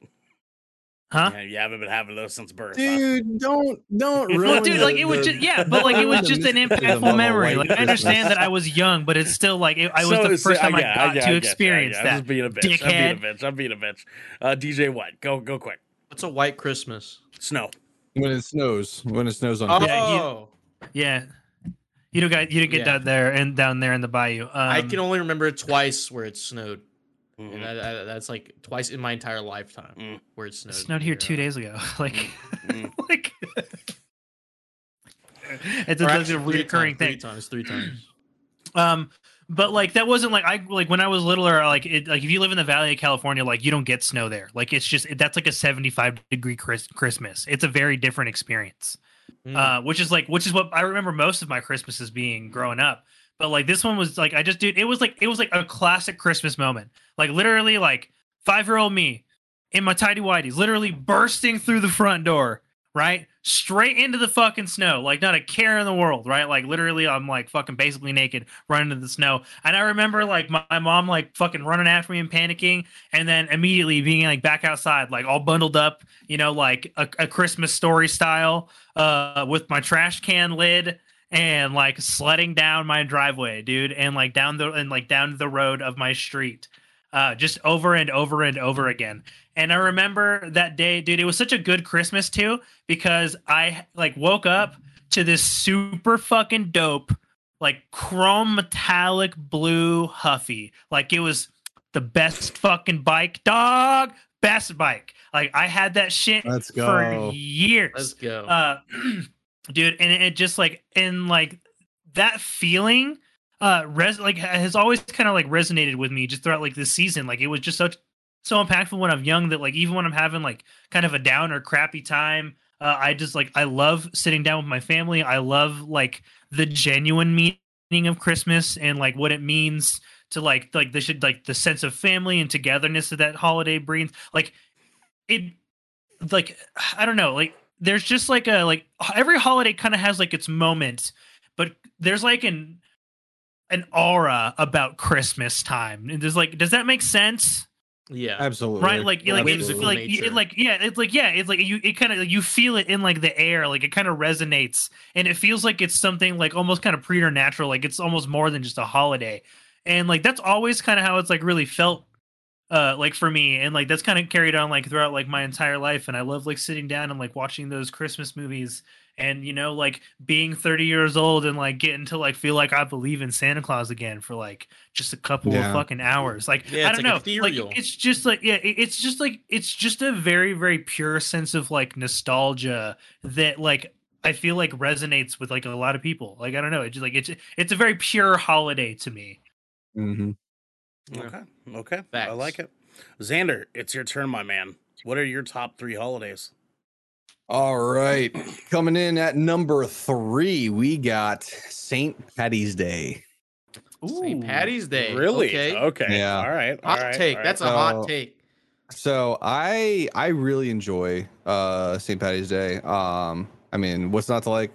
Huh? Yeah, you haven't been having those since birth. huh? Dude, don't don't <laughs> Well, ruin. Well, dude, the- like it was just yeah, but like it was just an impactful memory. Like I understand that I was young, but it's still like it, I was So- the so first time I, get got get it, to get it, experience yeah, I'm that. just being a bitch. I'm being a bitch. I'm being a bitch. Uh, DJ, what? Go, go quick. What's a white Christmas? Snow. when it snows. When it snows on. Oh, Yeah, Yeah, you don't got you didn't get Yeah. down there and down there in the bayou. Um, I can only remember twice where it snowed. Mhm. And that, that- that's like twice in my entire lifetime Mm. where it it snowed. snowed here two days ago. <laughs> Like, Mm. <laughs> like <laughs> it's a, Or it's a actually, three reoccurring thing. Three times, three times. <clears throat> Um, but like that wasn't like I like when I was littler. Like it, like if you live in the Valley of California, like you don't get snow there. Like it's just that's like a seventy-five degree Chris, Christmas. It's a very different experience. Mm. Uh, which is like which is what I remember most of my Christmases being growing up. But like this one was like I just dude, it was like it was like a classic Christmas moment. Like literally like five year old me in my tidy whities, literally bursting through the front door, right? Straight into the fucking snow, like not a care in the world, right? Like literally, I'm like fucking basically naked running into the snow. And I remember like my, my mom like fucking running after me and panicking, and then immediately being like back outside, like all bundled up, you know, like a, a Christmas story style, uh, with my trash can lid and like sledding down my driveway, dude, and like down the and like down the road of my street, uh, just over and over and over again. And I remember that day, dude. It was such a good Christmas too because I like woke up to this super fucking dope, like chrome metallic blue Huffy. Like it was the best fucking bike, dog. Best bike. Like I had that shit Let's for years Let's go. uh <clears throat> dude and it just like and like that feeling uh res like has always kind of like resonated with me just throughout like this season. Like it was just such so impactful when i'm young that like even when i'm having like kind of a down or crappy time uh, i just like i love sitting down with my family. I love like the genuine meaning of christmas and like what it means to like like the should like the sense of family and togetherness that that holiday brings. Like it like i don't know like there's just like a like every holiday kind of has like its moments but there's like an an aura about christmas time. And there's like does that make sense? Yeah. Absolutely. right? Like like it's like it, like yeah it's like yeah it's like you it kind of you feel it in like the air like it kind of resonates. And it feels like it's something like almost kind of preternatural like it's almost more than just a holiday. And like that's always kind of how it's like really felt uh like for me and like that's kind of carried on like throughout like my entire life and i love like sitting down and like watching those christmas movies and you know like being 30 years old and like getting to like feel like i believe in santa claus again for like just a couple Yeah. of fucking hours like Yeah, i don't like, know ethereal. like it's just like yeah it's just like it's just a very very pure sense of like nostalgia that like i feel like resonates with like a lot of people like i don't know it's just like it's it's a very pure holiday to me hmm Yeah. Okay. Okay. I like it. Xander, it's your turn, my man. What are your top three holidays? All right. Coming in at number three, we got St. Patty's Day. St. Patty's Day. Really? Okay. Okay. Yeah. All right. all Hot right, take. all That's a right. Oh. hot take. So I I really enjoy uh St. Patty's Day. Um, I mean, what's not to like?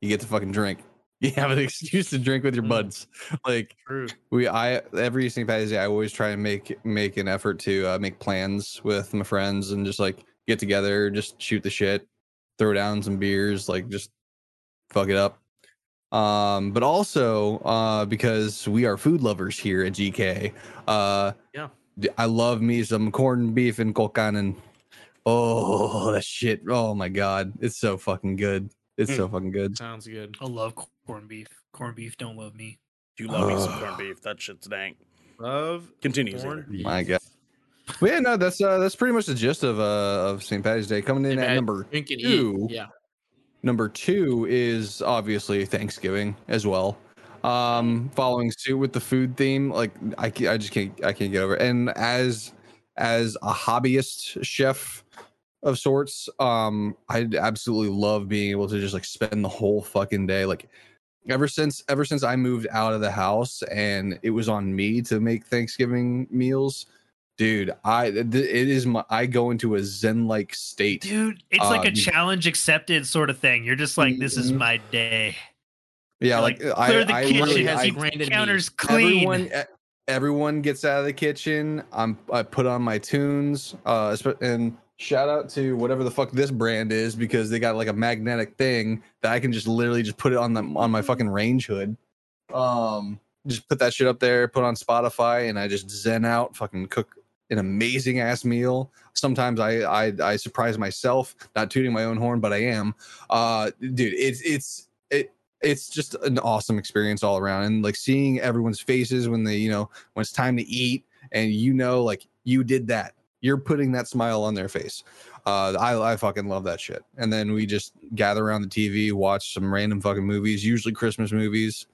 You get to fucking drink. You have an <laughs> excuse to drink with your Mm. buds. Like True. we, I every St. Patty's Day, I always try and make make an effort to uh, make plans with my friends and just like get together, just shoot the shit, throw down some beers, like just fuck it up. Um, but also uh, because we are food lovers here at GK. Uh, Yeah. I love me some corned beef and kokanen. Oh, that shit! Oh my god, it's so fucking good. It's so fucking good. Sounds good. i love corned beef corned beef don't love me Do You love me some corned beef. That shit's dank. Love continues. corned beef. My god. Well, yeah, no, that's uh, that's pretty much the gist of uh of St. Patty's Day. Coming in St. at Pat- number Drink and two. eat. Yeah. Number two is obviously Thanksgiving as well. Um, following suit with the food theme, like I, ca- I just can't, I can't get over. It. And as as a hobbyist chef of sorts, um, I absolutely love being able to just like spend the whole fucking day. Like ever since ever since I moved out of the house and it was on me to make Thanksgiving meals, dude. I th- it is my I go into a zen like state. dude it's like a Um, challenge accepted sort of thing you're just like this is Mhm. my day Yeah, like, like, clear I, the I kitchen really- has I- you branded me. counters clean Everyone, everyone gets out of the kitchen. I'm I put on my tunes. Uh, and shout out to whatever the fuck this brand is because they got like a magnetic thing that I can just literally just put it on the on my fucking range hood. Um, just put that shit up there, put on Spotify, and I just zen out, fucking cook an amazing ass meal. Sometimes I I I surprise myself, not tooting my own horn, but I am. Uh, dude, it's it's it it's just an awesome experience all around and like seeing everyone's faces when they you know when it's time to eat and you know like you did that you're putting that smile on their face. Uh i i fucking love that shit. And then we just gather around the tv watch some random fucking movies usually christmas movies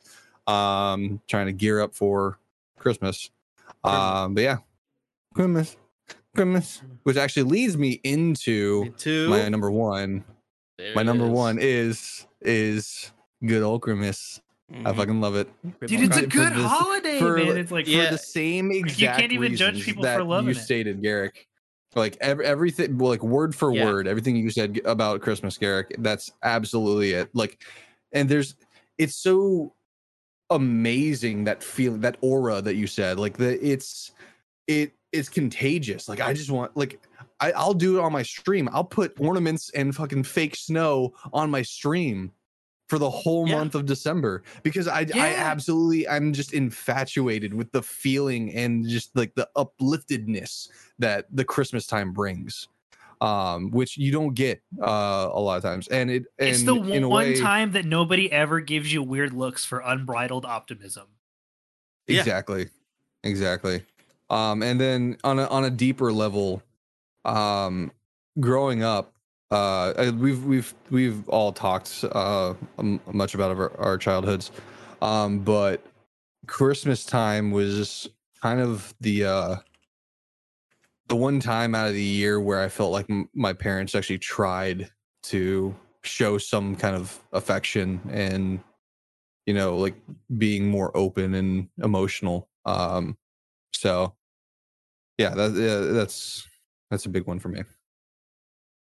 um trying to gear up for christmas. Um but yeah. Christmas. Christmas which actually leads me into my number one. There my number is. one is is good old Grimace. I Mhm. fucking love it. dude it's a good this- holiday for- man it's like For Yeah. the same exact. you can't even judge people that for loving you it. stated, Garrick. Like ev- everything, like word for Yeah. word, everything you said about Christmas, Garrick. That's absolutely it. Like, and there's, it's so amazing that feeling, that aura that you said. Like the, it's, it, it's contagious. Like I just want, like, I, I'll do it on my stream. I'll put ornaments and fucking fake snow on my stream for the whole Yeah. month of December because I I absolutely I'm just infatuated with the feeling and just like the upliftedness that the Christmas time brings. Um, which you don't get uh a lot of times. And it and it's the in a one way, time that nobody ever gives you weird looks for unbridled optimism. Yeah. Exactly. Exactly. Um, and then on a on a deeper level, um, growing up, uh, we've we've we've all talked uh much about our, our childhoods, um, but Christmas time was kind of the uh the one time out of the year where I felt like m- my parents actually tried to show some kind of affection and you know like being more open and emotional. Um so yeah that yeah, that's that's a big one for me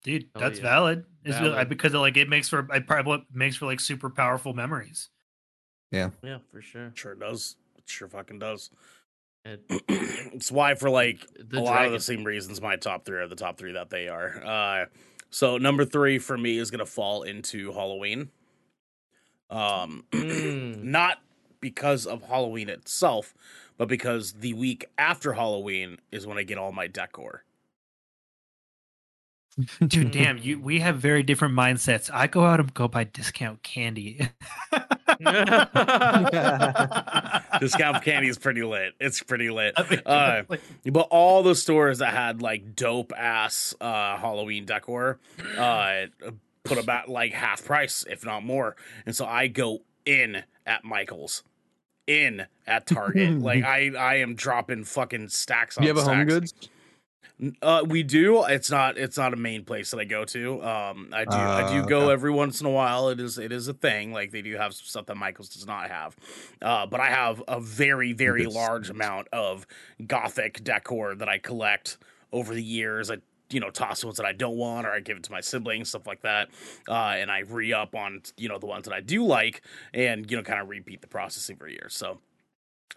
Dude, Oh, that's yeah. valid. It's really- because it, like it makes for it probably makes for like super powerful memories. Yeah, yeah for sure. Sure does. It sure fucking does. And <clears throat> it's why for like the a lot of the same reasons my top three are the top three that they are. Uh, so number three for me is gonna fall into Halloween. Um, <clears throat> Mm. not because of Halloween itself, but because the week after Halloween is when I get all my decor. Dude, <laughs> damn, you we have very different mindsets. I go out and go buy discount candy. <laughs> <laughs> Discount candy is pretty lit. It's pretty lit. I mean, Uh, But all the stores that had like dope ass uh, Halloween decor uh, put about like half price, if not more. And so I go in at Michael's, in at Target. like I, I am dropping fucking stacks on do you have a home goods Uh, we do. It's not. It's not a main place that I go to. Um, I do. I Ah, do go okay. every once in a while. It is. It is a thing. Like they do have some stuff that Michaels does not have. Uh, but I have a very, very Good large stuff. amount of gothic decor that I collect over the years. I you know toss ones that I don't want, or I give it to my siblings, stuff like that. Uh, and I re up on you know the ones that I do like, and you know kind of repeat the process every year. So.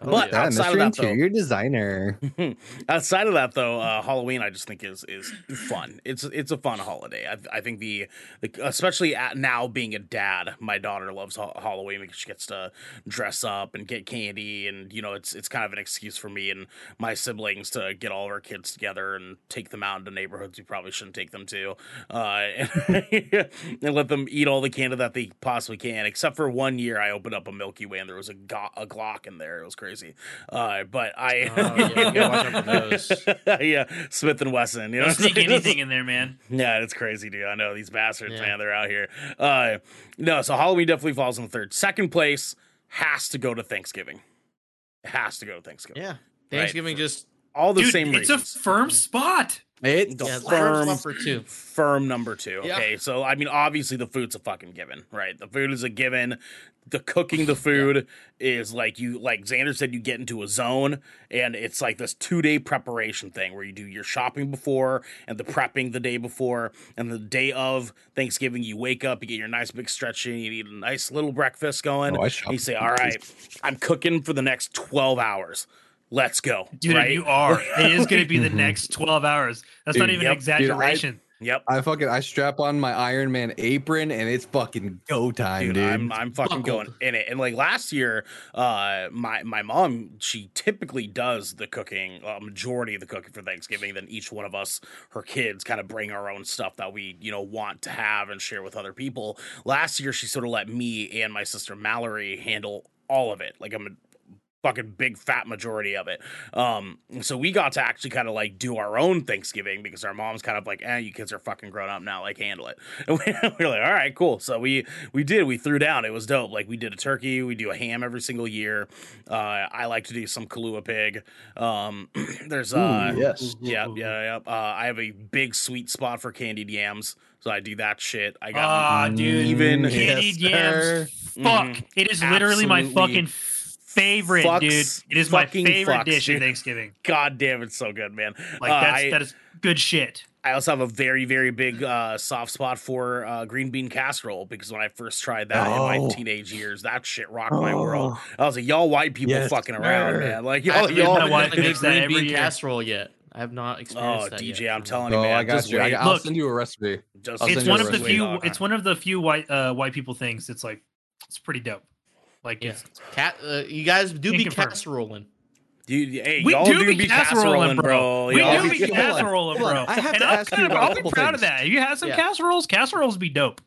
Oh, but yeah. outside of that, though, designer. <laughs> Outside of that though uh, halloween i just think is is fun. It's it's a fun holiday. I, I think the, the especially at now being a dad my daughter loves ha- halloween because she gets to dress up and get candy and you know it's it's kind of an excuse for me and my siblings to get all of our kids together and take them out into neighborhoods we probably shouldn't take them to uh, and, <laughs> and let them eat all the candy that they possibly can. Except for one year i opened up a milky way and there was a, go- a glock in there. It was crazy uh, but i Oh, yeah, watch out for those. <laughs> yeah, Smith and Wesson. You know, don't sneak <laughs> anything in there, man. Yeah, it's crazy, dude. I know these bastards, Yeah. man. They're out here. Uh, no, so Halloween definitely falls in the third. Second place has to go to Thanksgiving. It has to go to Thanksgiving. Yeah, Thanksgiving just All the Dude, same it's reasons. a firm spot. It The yeah, firm- firm for two. firm number two. Yeah. Okay, so I mean, obviously the food's a fucking given, right? The food is a given. The cooking the <laughs> food is like you, like Xander said, you get into a zone, and it's like this two day preparation thing where you do your shopping before and the prepping the day before, and the day of Thanksgiving you wake up, you get your nice big stretch in, you eat a nice little breakfast going. Oh, I shop you say, "All right, I'm cooking for the next twelve hours. Let's go, Dude, right? you are. <laughs> It is going to be the <laughs> next 12 hours. That's not even yep. an exaggeration. Yep. i fucking i strap on my iron man apron and it's fucking go time dude, dude, I'm I'm fucking Buckled. going in it. And like last year, uh, my my mom she typically does the cooking, uh, majority of the cooking for Thanksgiving. Then each one of us, her kids, kind of bring our own stuff that we you know want to have and share with other people. Last year, she sort of let me and my sister Mallory handle all of it. Like I'm a fucking big fat majority of it. Um, so we got to actually kind of like do our own Thanksgiving because our mom's kind of like, eh, you kids are fucking grown up now, like handle it. <laughs> And we, we were like, all right, cool. So we we did, we threw down. It was dope. Like we did a turkey, we do a ham every single year. Uh, I like to do some Kalua pig. Um, <clears throat> there's uh, Ooh, yes yeah, yeah, yeah. Uh, I have a big sweet spot for candied yams, so I do that shit. I got Ah, dude. even Candied Yes, yams. Fuck. Mhm. It is literally my fucking favorite, Fucks, dude. It is my favorite fucks, dish at. Thanksgiving. God damn, it's so good, man. Like Uh, that's I- that is good shit. I also have a very, very big uh, soft spot for uh, green bean casserole because when I first tried that in my Oh. teenage years, that shit rocked my world. Oh. I was like, y'all white people Yes, fucking around, sir. man. Like, y'all, haven't y'all. My wife had a makes that green bean year. casserole yet. I have not Oh, experienced that Oh, DJ, yet. I'm telling you, oh man. i got just you I wait. got, i'll Look. send you a recipe Just It's one of the recipe. few. It's one of the few white uh, white people things. It's like It's pretty dope. Like Yeah. it's, Cat, uh, you guys do Can be confirm. casserolling. Dude, hey, we y'all do, do be casserolling, bro. We Y'all do be- be hold on, casserolling, hold bro. I have and to I'm ask you kind of, about a I'll be couple proud of that. If you have some Yeah. casseroles, casseroles be dope.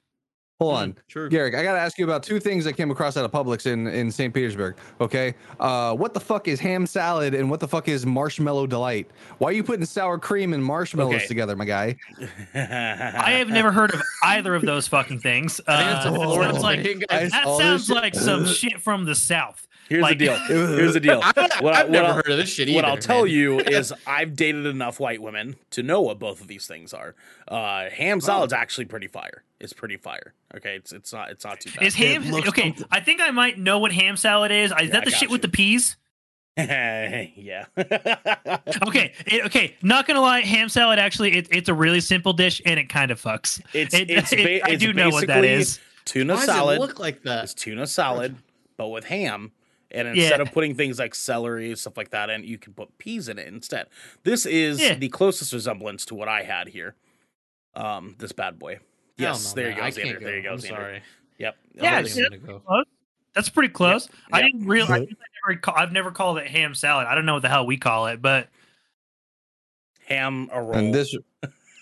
Hold on. True. Garrick, I gotta ask you about two things I came across at a Publix in, in St. Petersburg. Okay, uh, what the fuck is ham salad and what the fuck is marshmallow delight? Why are you putting sour cream and marshmallows Okay. together, my guy? <laughs> I have never heard of either of those fucking things. I think it's a Uh, Florida sounds like, thing. That sounds like some shit from the south. Here's Like- the deal. <laughs> Here's the deal. I, What I- I've what never I'll- heard of this shit either. what I'll tell man. you <laughs> is I've dated enough white women to know what both of these things are. Uh, ham salad's actually pretty fire. It's pretty fire. Okay, it's it's not it's not too bad. Is ham looks okay? I think I might know what ham salad is. Is Yeah, that the got shit with the peas? <laughs> yeah. Okay, it- okay. Not gonna lie, ham salad actually it, it's a really simple dish and it kind of fucks. It's It- it's, it- ba- I it's do know what that basically is. Tuna Why does salad. it look like that? It's tuna salad, but with ham. And instead Yeah. of putting things like celery stuff like that in, you can put peas in it instead. This is Yeah. the closest resemblance to what I had here. Um, this bad boy. Yes, no, there you man. go, I Xander. can't There you go, I'm Xander. sorry. Yep. Yeah, I don't it's- think go. That's pretty close. I Yep. didn't realize. I I never call, I've never called it ham salad. I don't know what the hell we call it, but ham a roll. And this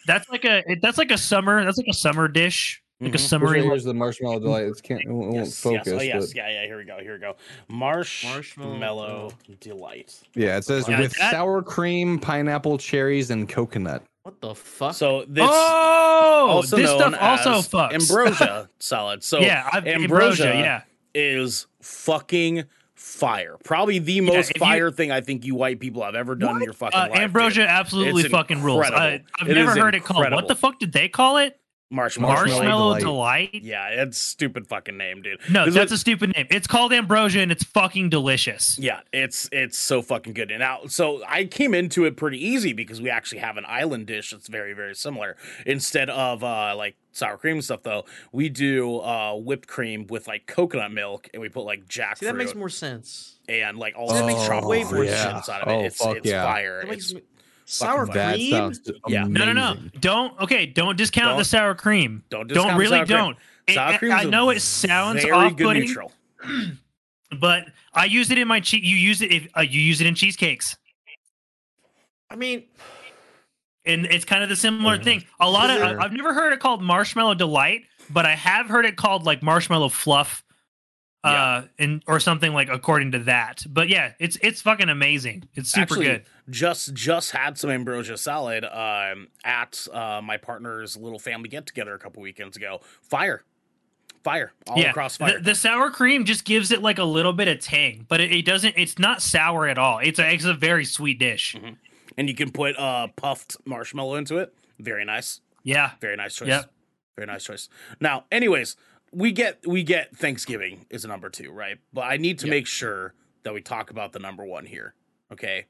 that's like a that's like a summer. That's like a summer dish, like a Mhm. this summery. right here's the marshmallow delight. It can't it won't, yes, focus. yes, oh yes, but- yeah, yeah. Here we go. Here we go. Marshmallow Marshmallow. delight. yeah, it says Yeah, with that- sour cream, pineapple, cherries, and coconut. What the fuck? So this oh, also this stuff also as fucks. ambrosia <laughs> salad. So yeah, I've, ambrosia, ambrosia. Yeah, is fucking fire. Probably the most if you- fire thing I think you white people have ever done in your fucking uh, life. ambrosia dude. absolutely It's fucking rules. I, I've It never is heard it called. What the fuck did they call it? Marshmallow. Marshmallow Marshmallow Delight. delight. Yeah, it's stupid fucking name, dude. No, This that's was- a stupid name. It's called ambrosia and it's fucking delicious. Yeah, it's it's so fucking good. And now, so I came into it pretty easy because we actually have an island dish that's very very similar. Instead of uh like sour cream stuff, though, we do uh whipped cream with like coconut milk, and we put like jackfruit See, that makes more sense. and like all that the makes tropical way more fruit sense. inside of it. Oh, it's it's yeah. fire. That It's makes me- sour fucking That cream. sounds Yeah. amazing. No, no, no. Don't okay. Don't discount Don't- the sour cream. don't discount Don't really sour cream. don't. It- Sour I- cream's I a know it sounds very good off-putting, neutral. <clears throat> but I use it in my cheese. You use it if uh, you use it in cheesecakes, I mean, and it's kind of the similar Mhm. thing. A lot of I- I've never heard it called marshmallow delight, but I have heard it called like marshmallow fluff, uh, and or something like according to that. But yeah, it's it's fucking amazing. It's super Actually, good. Just just had some ambrosia salad um, at uh, my partner's little family get together a couple weekends ago. Fire, fire all yeah, across the, fire. the sour cream just gives it like a little bit of tang, but it, it doesn't. It's not sour at all. It's a it's a very sweet dish. Mhm. and you can put uh, puffed marshmallow into it. Very nice, Yeah, very nice choice. Yep. Very nice choice. Now, anyways, we get we get Thanksgiving is a number two, right? But I need to Yep. make sure that we talk about the number one here. Okay.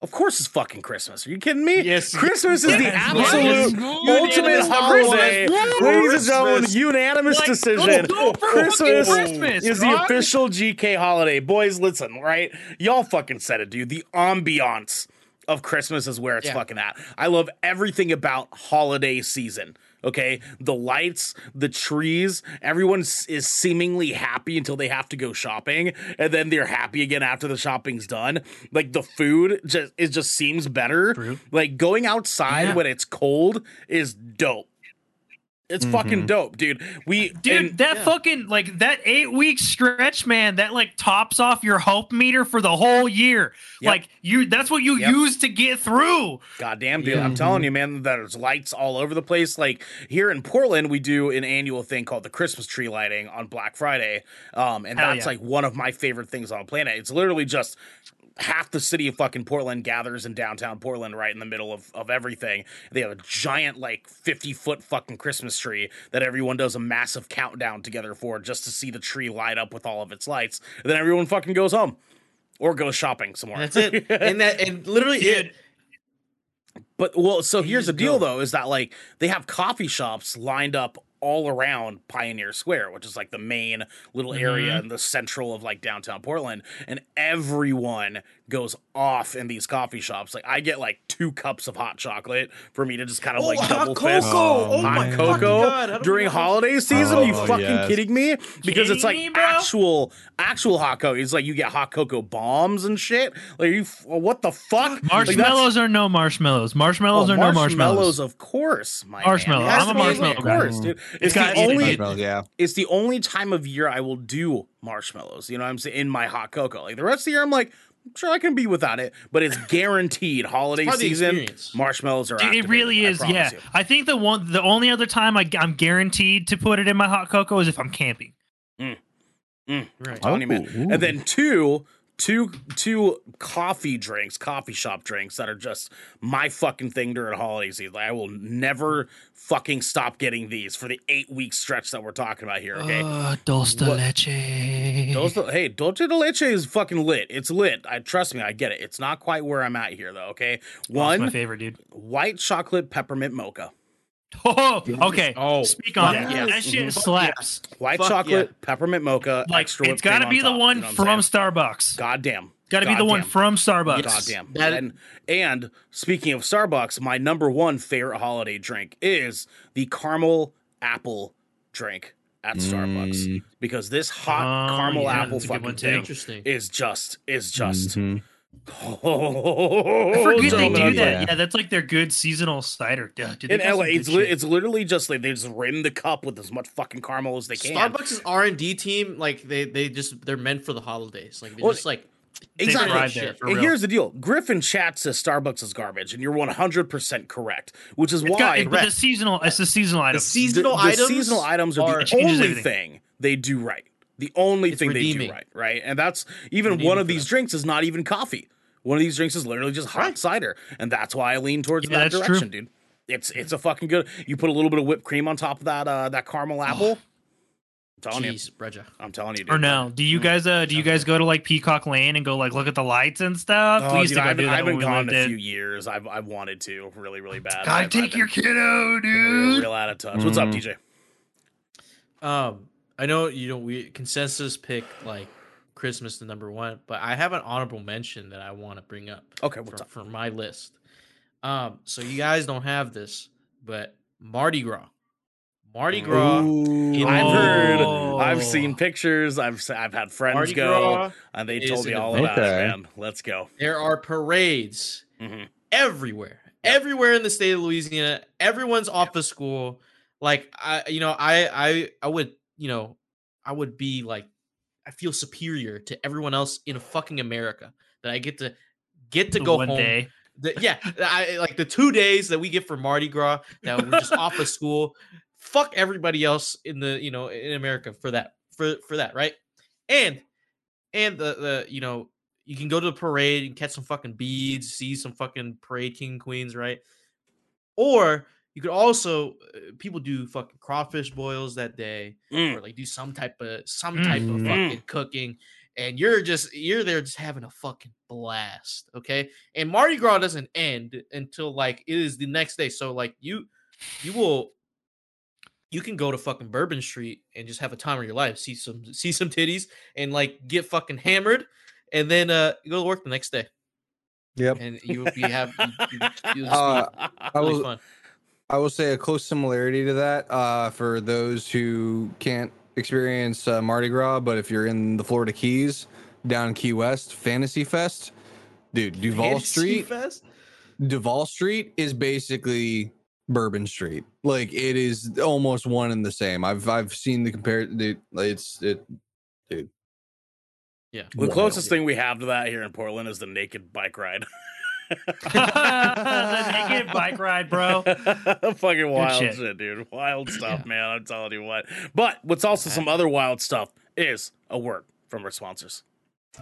Of course, it's fucking Christmas. Are you kidding me? Yes. Christmas is the Yes. absolute Yes. ultimate holiday. Ladies and gentlemen, unanimous Like, decision. let's go Christmas, Christmas, is the official GK holiday. Boys, listen, right? Y'all fucking said it, dude. The ambiance of Christmas is where it's Yeah. fucking at. I love everything about holiday season. Okay, the lights, the trees, everyone is seemingly happy until they have to go shopping, and then they're happy again after the shopping's done. Like the food just it just seems better. True. Like going outside Yeah. when it's cold is dope. It's fucking Mhm. dope, dude. We dude, and- that yeah. fucking like that eight week stretch, man. That like tops off your hope meter for the whole year. Yep. Like you, that's what you Yep. use to get through. Goddamn, dude. Yeah. I'm telling you, man, there's lights all over the place. Like here in Portland, we do an annual thing called the Christmas tree lighting on Black Friday. Um, and Hell that's yeah. like one of my favorite things on the planet. It's literally just half the city of fucking Portland gathers in downtown Portland right in the middle of, of everything. They have a giant, like 50 foot fucking Christmas tree that everyone does a massive countdown together for just to see the tree light up with all of its lights. And then everyone fucking goes home or goes shopping somewhere. that's it. <laughs> and that and literally Dude, it. But well, so here's the deal go. though, is that like they have coffee shops lined up all around Pioneer Square, which is like the main little area mm-hmm. in the central of like downtown Portland, and everyone goes off in these coffee shops. Like I get like two cups of hot chocolate for me to just kind of Oh, like hot double cocoa! fist Oh hot my cocoa fucking God, how do we during holiday season. Oh, you fucking yes. kidding me? Because it's like me, actual actual hot cocoa. It's like you get hot cocoa bombs and shit. Like you, what the fuck? Like, that's- Marshmallows or no marshmallows? Marshmallows Oh, or no marshmallows? of course. My Marshmallow. Man. It has I'm a marshmallow Of guy. course, dude. It's gotta the be only. yeah. It's the only time of year I will do marshmallows. You know what I'm saying? In my hot cocoa. Like the rest of the year, I'm like, I'm sure I can be without it. But it's <laughs> guaranteed holiday part of the season. Marshmallows are. It- It really is, promise yeah. you. I think the one, the only other time I, I'm guaranteed to put it in my hot cocoa is if I'm camping. Mm. Mm. Right. telling you, man. Oh, and then two, two, two coffee drinks, coffee shop drinks that are just my fucking thing during holiday season. Like, I will never fucking stop getting these for the eight week stretch that we're talking about here. Okay. Uh, dulce de What- leche. Dulce de- hey, dulce de leche is fucking lit. It's lit. I trust me. I get it. It's not quite where I'm at here though. Okay. That's my favorite, dude. white chocolate peppermint mocha. <laughs> Oh, okay. Oh, Speak on fuck it. yes. That shit Fuck slaps. White Fuck chocolate peppermint mocha. Like extra it's whipped got to be on the top, one you know from saying? Starbucks. Goddamn. Got to be the one from Starbucks. Yes. Goddamn. That- and and speaking of Starbucks, my number one favorite holiday drink is the caramel apple drink at Starbucks Mm. because this hot Oh, caramel yeah, apple that's a good fucking thing is just is just. Mhm. Oh, I forget they do that. yeah. Yeah, that's like their good seasonal cider. Yeah, dude, they In LA, it's li- it's literally just like they just rim the cup with as much fucking caramel as they can. Starbucks' R and D team, like they they just they're meant for the holidays. Like they're Well, just like exactly. shit. there, and real. here's the deal: Griffin chat says Starbucks is garbage, and you're 100 percent correct. Which is It's why got, it- but the seasonal, it's the seasonal the item. seasonal the, the items. seasonal items are, are- the only everything. thing they do right. The only It's thing they redeeming. do right, right? And that's even Redeeming one of these them. drinks is not even coffee. One of these drinks is literally just hot Right. cider, and that's why I lean towards Yeah, that that's true. direction, dude. It's it's a fucking good. You put a little bit of whipped cream on top of that uh that caramel apple. I'm telling you, Jeez, Breja. I'm telling you, dude. Or no? Do you guys uh do you guys go to like Peacock Lane and go like look at the lights and stuff? Oh, we used dude, to go I've, do that I've when been we gone lived a few years. I've I've wanted to really really bad. Gotta I've- I've take been your kiddo, real, dude. real out of touch. What's up, Mm. DJ? Um, I know you know we consensus pick like Christmas the number one, but I have an honorable mention that I want to bring up. Okay, what's for, up? for my list. Um, so you guys don't have this, but Mardi Gras, Mardi Gras, in I've heard. I've seen pictures. I've I've had friends Mardi go, Gras. and they told me all event. about it. Man, let's go. There are parades hmm everywhere, everywhere in the state of Louisiana. Everyone's off of school. Like I, you know, I, I, I would, you know, I would be like, I feel superior to everyone else in fucking America that I get to get to The go home. day. The, <laughs> yeah, I, like the two days that we get for Mardi Gras that we're just off of school. Fuck everybody else in the you know in America for that for for that right, and and the the you know you can go to the parade and catch some fucking beads, see some fucking parade king queens right, or you could also uh, people do fucking crawfish boils that day Mm. or like do some type of some type of Mm. fucking cooking and you're just you're there just having a fucking blast okay and mardi gras doesn't end until like it is the next day so like you you will you can go to fucking bourbon street and just have a time of your life see some see some titties and like get fucking hammered and then uh go to work the next day Yep. and you will be have you, you, you'll just Uh, be I really was fun I will say a close similarity to that uh, for those who can't experience uh, Mardi Gras, but if you're in the Florida Keys, down in Key West, Fantasy Fest, dude, Duval Fantasy Street, Fest? Duval Street is basically Bourbon Street. Like it is almost one and the same. I've I've seen the compare. Dude, it's it, dude. yeah The closest thing we have to that here in Portland is the naked bike ride. <laughs> the naked bike ride, bro. <laughs> Fucking wild shit. shit. dude. Wild stuff, Yeah. man. I'm telling you what. But what's also some other wild stuff is a word from our sponsors.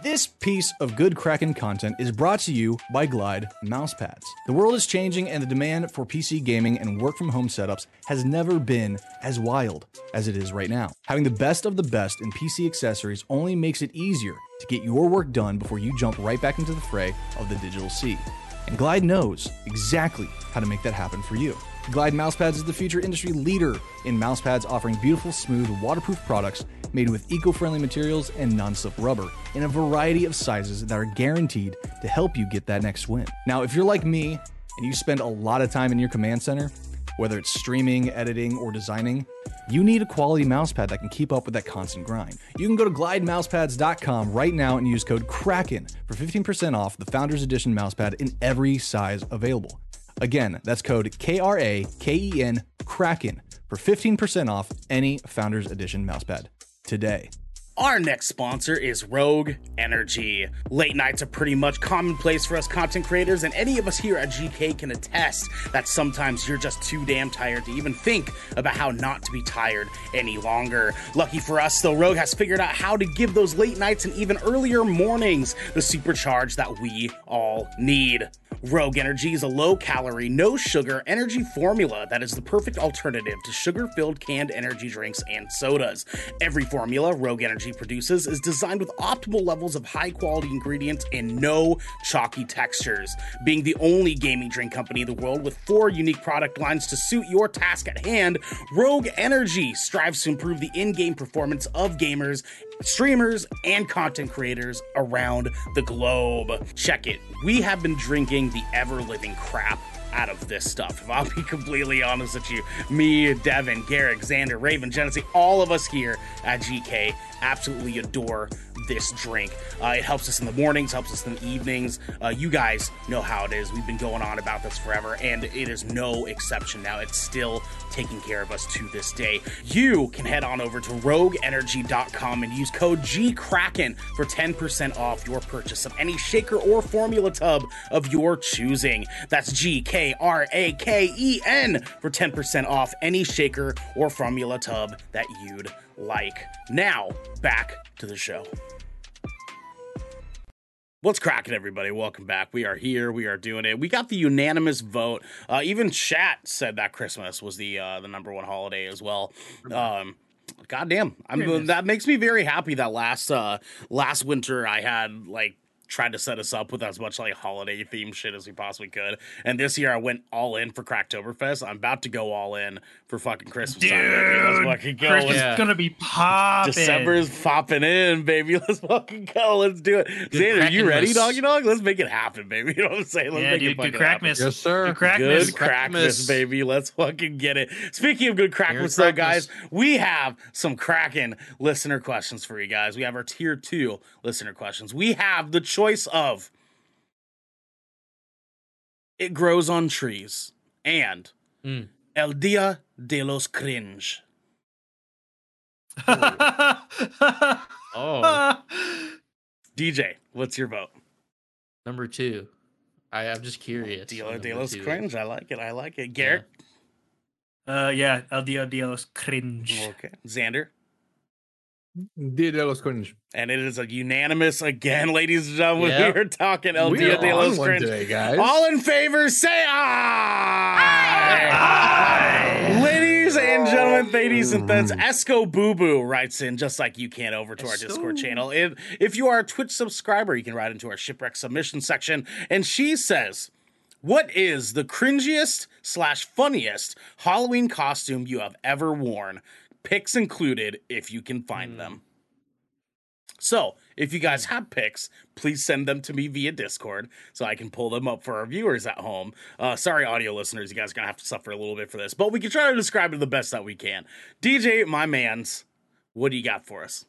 This piece of good Kraken content is brought to you by Glide mousepads. The world is changing, and the demand for PC gaming and work from home setups has never been as wild as it is right now. Having the best of the best in PC accessories only makes it easier to get your work done before you jump right back into the fray of the digital sea. And Glide knows exactly how to make that happen for you. Glide Mousepads is the future industry leader in mousepads, offering beautiful, smooth, waterproof products made with eco friendly materials and non slip rubber in a variety of sizes that are guaranteed to help you get that next win. Now, if you're like me and you spend a lot of time in your command center, whether it's streaming, editing, or designing, you need a quality mousepad that can keep up with that constant grind. You can go to glidemousepads.com right now and use code KRAKEN for 15% off the Founders Edition mousepad in every size available. Again, that's code K R A K E N KRAKEN for 15% off any Founders Edition mousepad today. Our next sponsor is Rogue Energy. Late nights are pretty much commonplace for us content creators, and any of us here at GK can attest that sometimes you're just too damn tired to even think about how not to be tired any longer. Lucky for us, though, Rogue has figured out how to give those late nights and even earlier mornings the supercharge that we all need. Rogue Energy is a low calorie, no sugar energy formula that is the perfect alternative to sugar filled canned energy drinks and sodas. Every formula Rogue Energy produces is designed with optimal levels of high quality ingredients and no chalky textures. Being the only gaming drink company in the world with four unique product lines to suit your task at hand, Rogue Energy strives to improve the in game performance of gamers streamers and content creators around the globe. Check it. We have been drinking the ever living crap out of this stuff. If I'll be completely honest with you, me, Devin, Garrick, Xander, Raven, Jenesy, all of us here at GK absolutely adore this drink. Uh, it helps us in the mornings, helps us in the evenings. Uh, you guys know how it is. We've been going on about this forever, and it is no exception now. It's still taking care of us to this day. You can head on over to rogueenergy.com and use code GKRAKEN for 10% off your purchase of any shaker or formula tub of your choosing. That's G K R A K E N for 10% off any shaker or formula tub that you'd like. Now, back to the show. What's cracking, everybody? Welcome back. We are here. We are doing it. We got the unanimous vote. Uh, even chat said that Christmas was the uh, the number one holiday as well. Um, goddamn, I'm, that makes me very happy. That last uh, last winter I had like tried to set us up with as much like holiday theme shit as we possibly could. And this year I went all in for Cracktoberfest. I'm about to go all in for fucking Christmas Dude, time. Let's fucking go. Christmas Yeah. is gonna be popping. December is popping in, baby. <laughs> Let's fucking go. Let's do it. Xander, are you Crackmas. ready, doggy dog? Let's make it happen, baby. <laughs> You know what I'm saying? Let's yeah, make dude, it good fucking happen. crackmas. Yes, sir. Good crackmas. Good Crackmas. crackmas, baby. Let's fucking get it. Speaking of good Merry crackmas, though, Crackmas. guys, we have some cracking listener questions for you guys. We have our tier two listener questions. We have the choice of It Grows on Trees and Mm. El Dia de los Cringe. Oh, <laughs> DJ, what's your vote? number two. I, I'm just curious. Dia on de number los two. Cringe. I like it. I like it. Garrick. uh, yeah, El Dia de los Cringe. Okay. Xander. Dia de los Cringe. And it is a unanimous again, ladies and gentlemen. Yeah. We are talking El We Dia de los Cringe. today, guys. All in favor, say aye. Aye. Ladies and oh, gentlemen, ladies and thuns, mm-hmm. Esco Boo Boo writes in just like you can over to our Discord channel. If, if you are a Twitch subscriber, you can write into our shipwreck submission section. And she says, What is the cringiest slash funniest Halloween costume you have ever worn? Pics included if you can find them. So, if you guys have pics, please send them to me via Discord so I can pull them up for our viewers at home. Uh, sorry, audio listeners, you guys are gonna have to suffer a little bit for this, but we can try to describe it the best that we can. DJ, my man's, what do you got for us?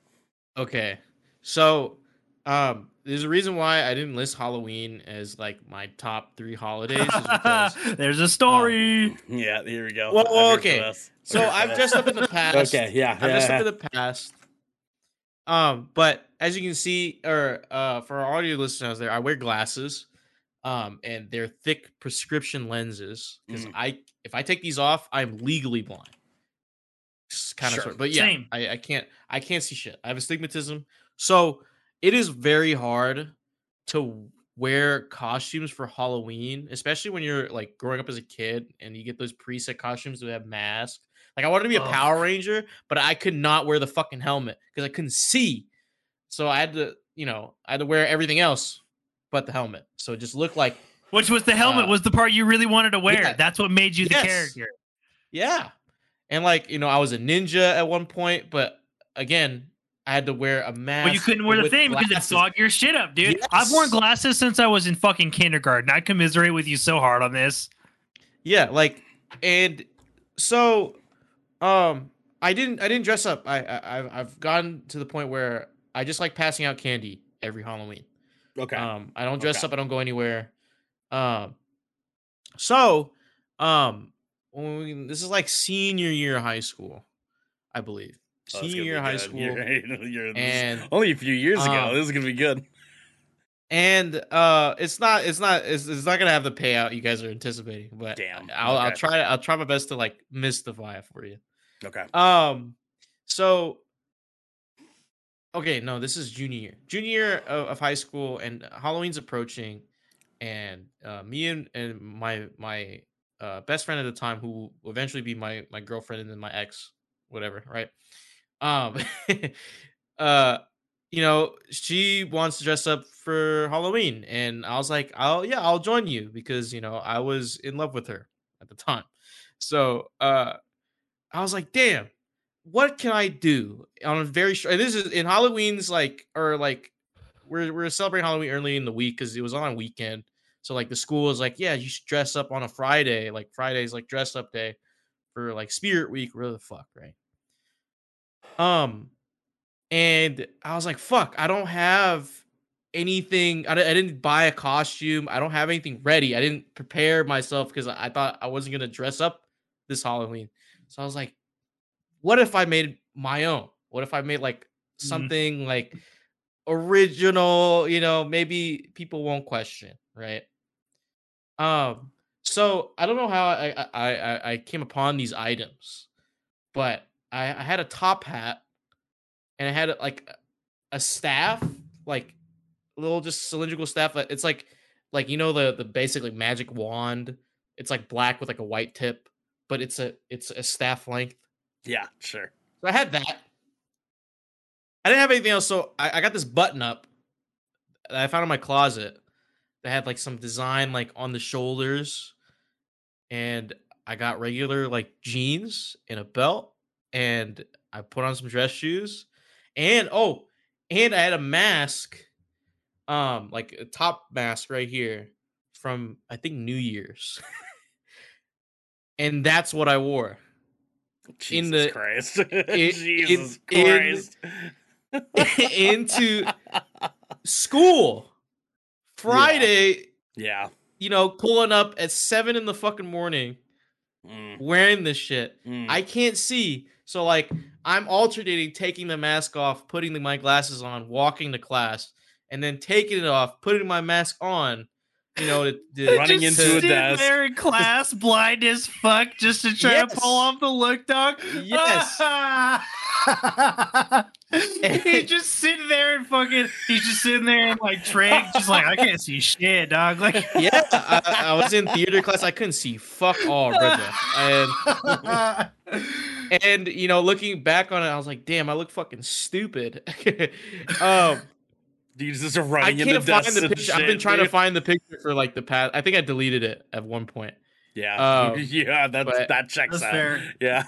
Okay, so um, there's a reason why I didn't list Halloween as like my top three holidays. <laughs> Because, There's a story. Yeah, here we go. Well, well, okay. so I've dressed up in the <laughs> past. Okay, yeah, I've dressed yeah. up in the past. Um, but as you can see, or uh, for our audio listeners there, I wear glasses, um, and they're thick prescription lenses. Because Mm. I, if I take these off, I'm legally blind. Kind of Sure. sort, but yeah, Same. I, I can't, I can't see shit. I have astigmatism, so it is very hard to wear costumes for Halloween, especially when you're like growing up as a kid and you get those preset costumes that have masks. Like I wanted to be a Ugh. Power Ranger, but I could not wear the fucking helmet because I couldn't see. So I had to, you know, I had to wear everything else but the helmet. So it just looked like Which was the helmet Uh, was the part you really wanted to wear. yeah. That's what made you the character. Yeah. And like, you know, I was a ninja at one point, but again, I had to wear a mask. But you couldn't wear the with thing because it glasses. fogged your shit up, dude. I've worn glasses since I was in fucking kindergarten. I commiserate with you so hard on this. Yeah, like and so um I didn't I didn't dress up. I, I I've I've gotten to the point where I just like passing out candy every Halloween. Okay. Um, I don't dress Okay. up. I don't go anywhere. Um, so, um, when we, this is like senior year of high school, I believe. Oh, senior year of high school, You're- <laughs> you're- this and only a few years ago. um, this is gonna be good. and uh, it's not, it's not, it's, it's not gonna have the payout you guys are anticipating. But Damn, I'll, I'll try, I'll try my best to like mystify it for you. Okay. Um, so okay, no, this is junior year, junior year of, of high school, and Halloween's approaching, and uh, me and and my my uh, best friend at the time, who will eventually be my my girlfriend and then my ex, whatever, right? Um, <laughs> uh, you know, she wants to dress up for Halloween, and I was like, I'll yeah, I'll join you because you know I was in love with her at the time, so uh. I was like, damn, what can I do on a very short? This is in Halloween's like, or like, we're we're celebrating Halloween early in the week because it was on a weekend. So like the school is like, yeah, you should dress up on a Friday. Like Friday's like dress up day for like Spirit Week. Where the fuck, right? Um, and I was like, fuck, I don't have anything. I, I didn't buy a costume. I don't have anything ready. I didn't prepare myself because I I thought I wasn't gonna dress up this Halloween. So I was like, what if I made my own? What if I made like Mhm. something like original, you know, maybe people won't question, right? Um, so I don't know how I I, I- I came upon these items, but I, I had a top hat and I had like a staff, like little just cylindrical staff. Uh, it's like like you know the the basically magic wand. It's like black with like a white tip, but it's a it's a staff length. Yeah, sure. So I had that. I didn't have anything else, so I, I got this button up that I found in my closet that had like some design like on the shoulders, and I got regular like jeans and a belt, and I put on some dress shoes, and oh, and I had a mask, um, like a top mask right here from I think New Year's, <laughs> and that's what I wore. Jesus the- Christ. it- <laughs> Jesus in- Christ. <laughs> into school Friday, yeah. you know, pulling up at seven in the fucking morning, Mm, wearing this shit. mm. I can't see. So like I'm alternating taking the mask off, putting the, my glasses on, walking to class, and then taking it off, putting my mask on, you know, to, to- <laughs> Running Just into a sitting desk. there in class, <laughs> blind as fuck, just to try Yes. to pull off the look, dog. Yes. <laughs> <laughs> he's just sitting there and fucking. He's just sitting there and like Trey, just like I can't see shit, dog. Like, <laughs> yeah, I, I was in theater class. I couldn't see fuck all, brother. And <laughs> and you know, looking back on it, I was like, damn, I look fucking stupid. um, Dude, just I running into can't find desks the and picture. I've been shit, trying to find the picture for like the past. I think I deleted it at one point. Yeah. um, yeah, that's, that checks That's out. fair. Yeah.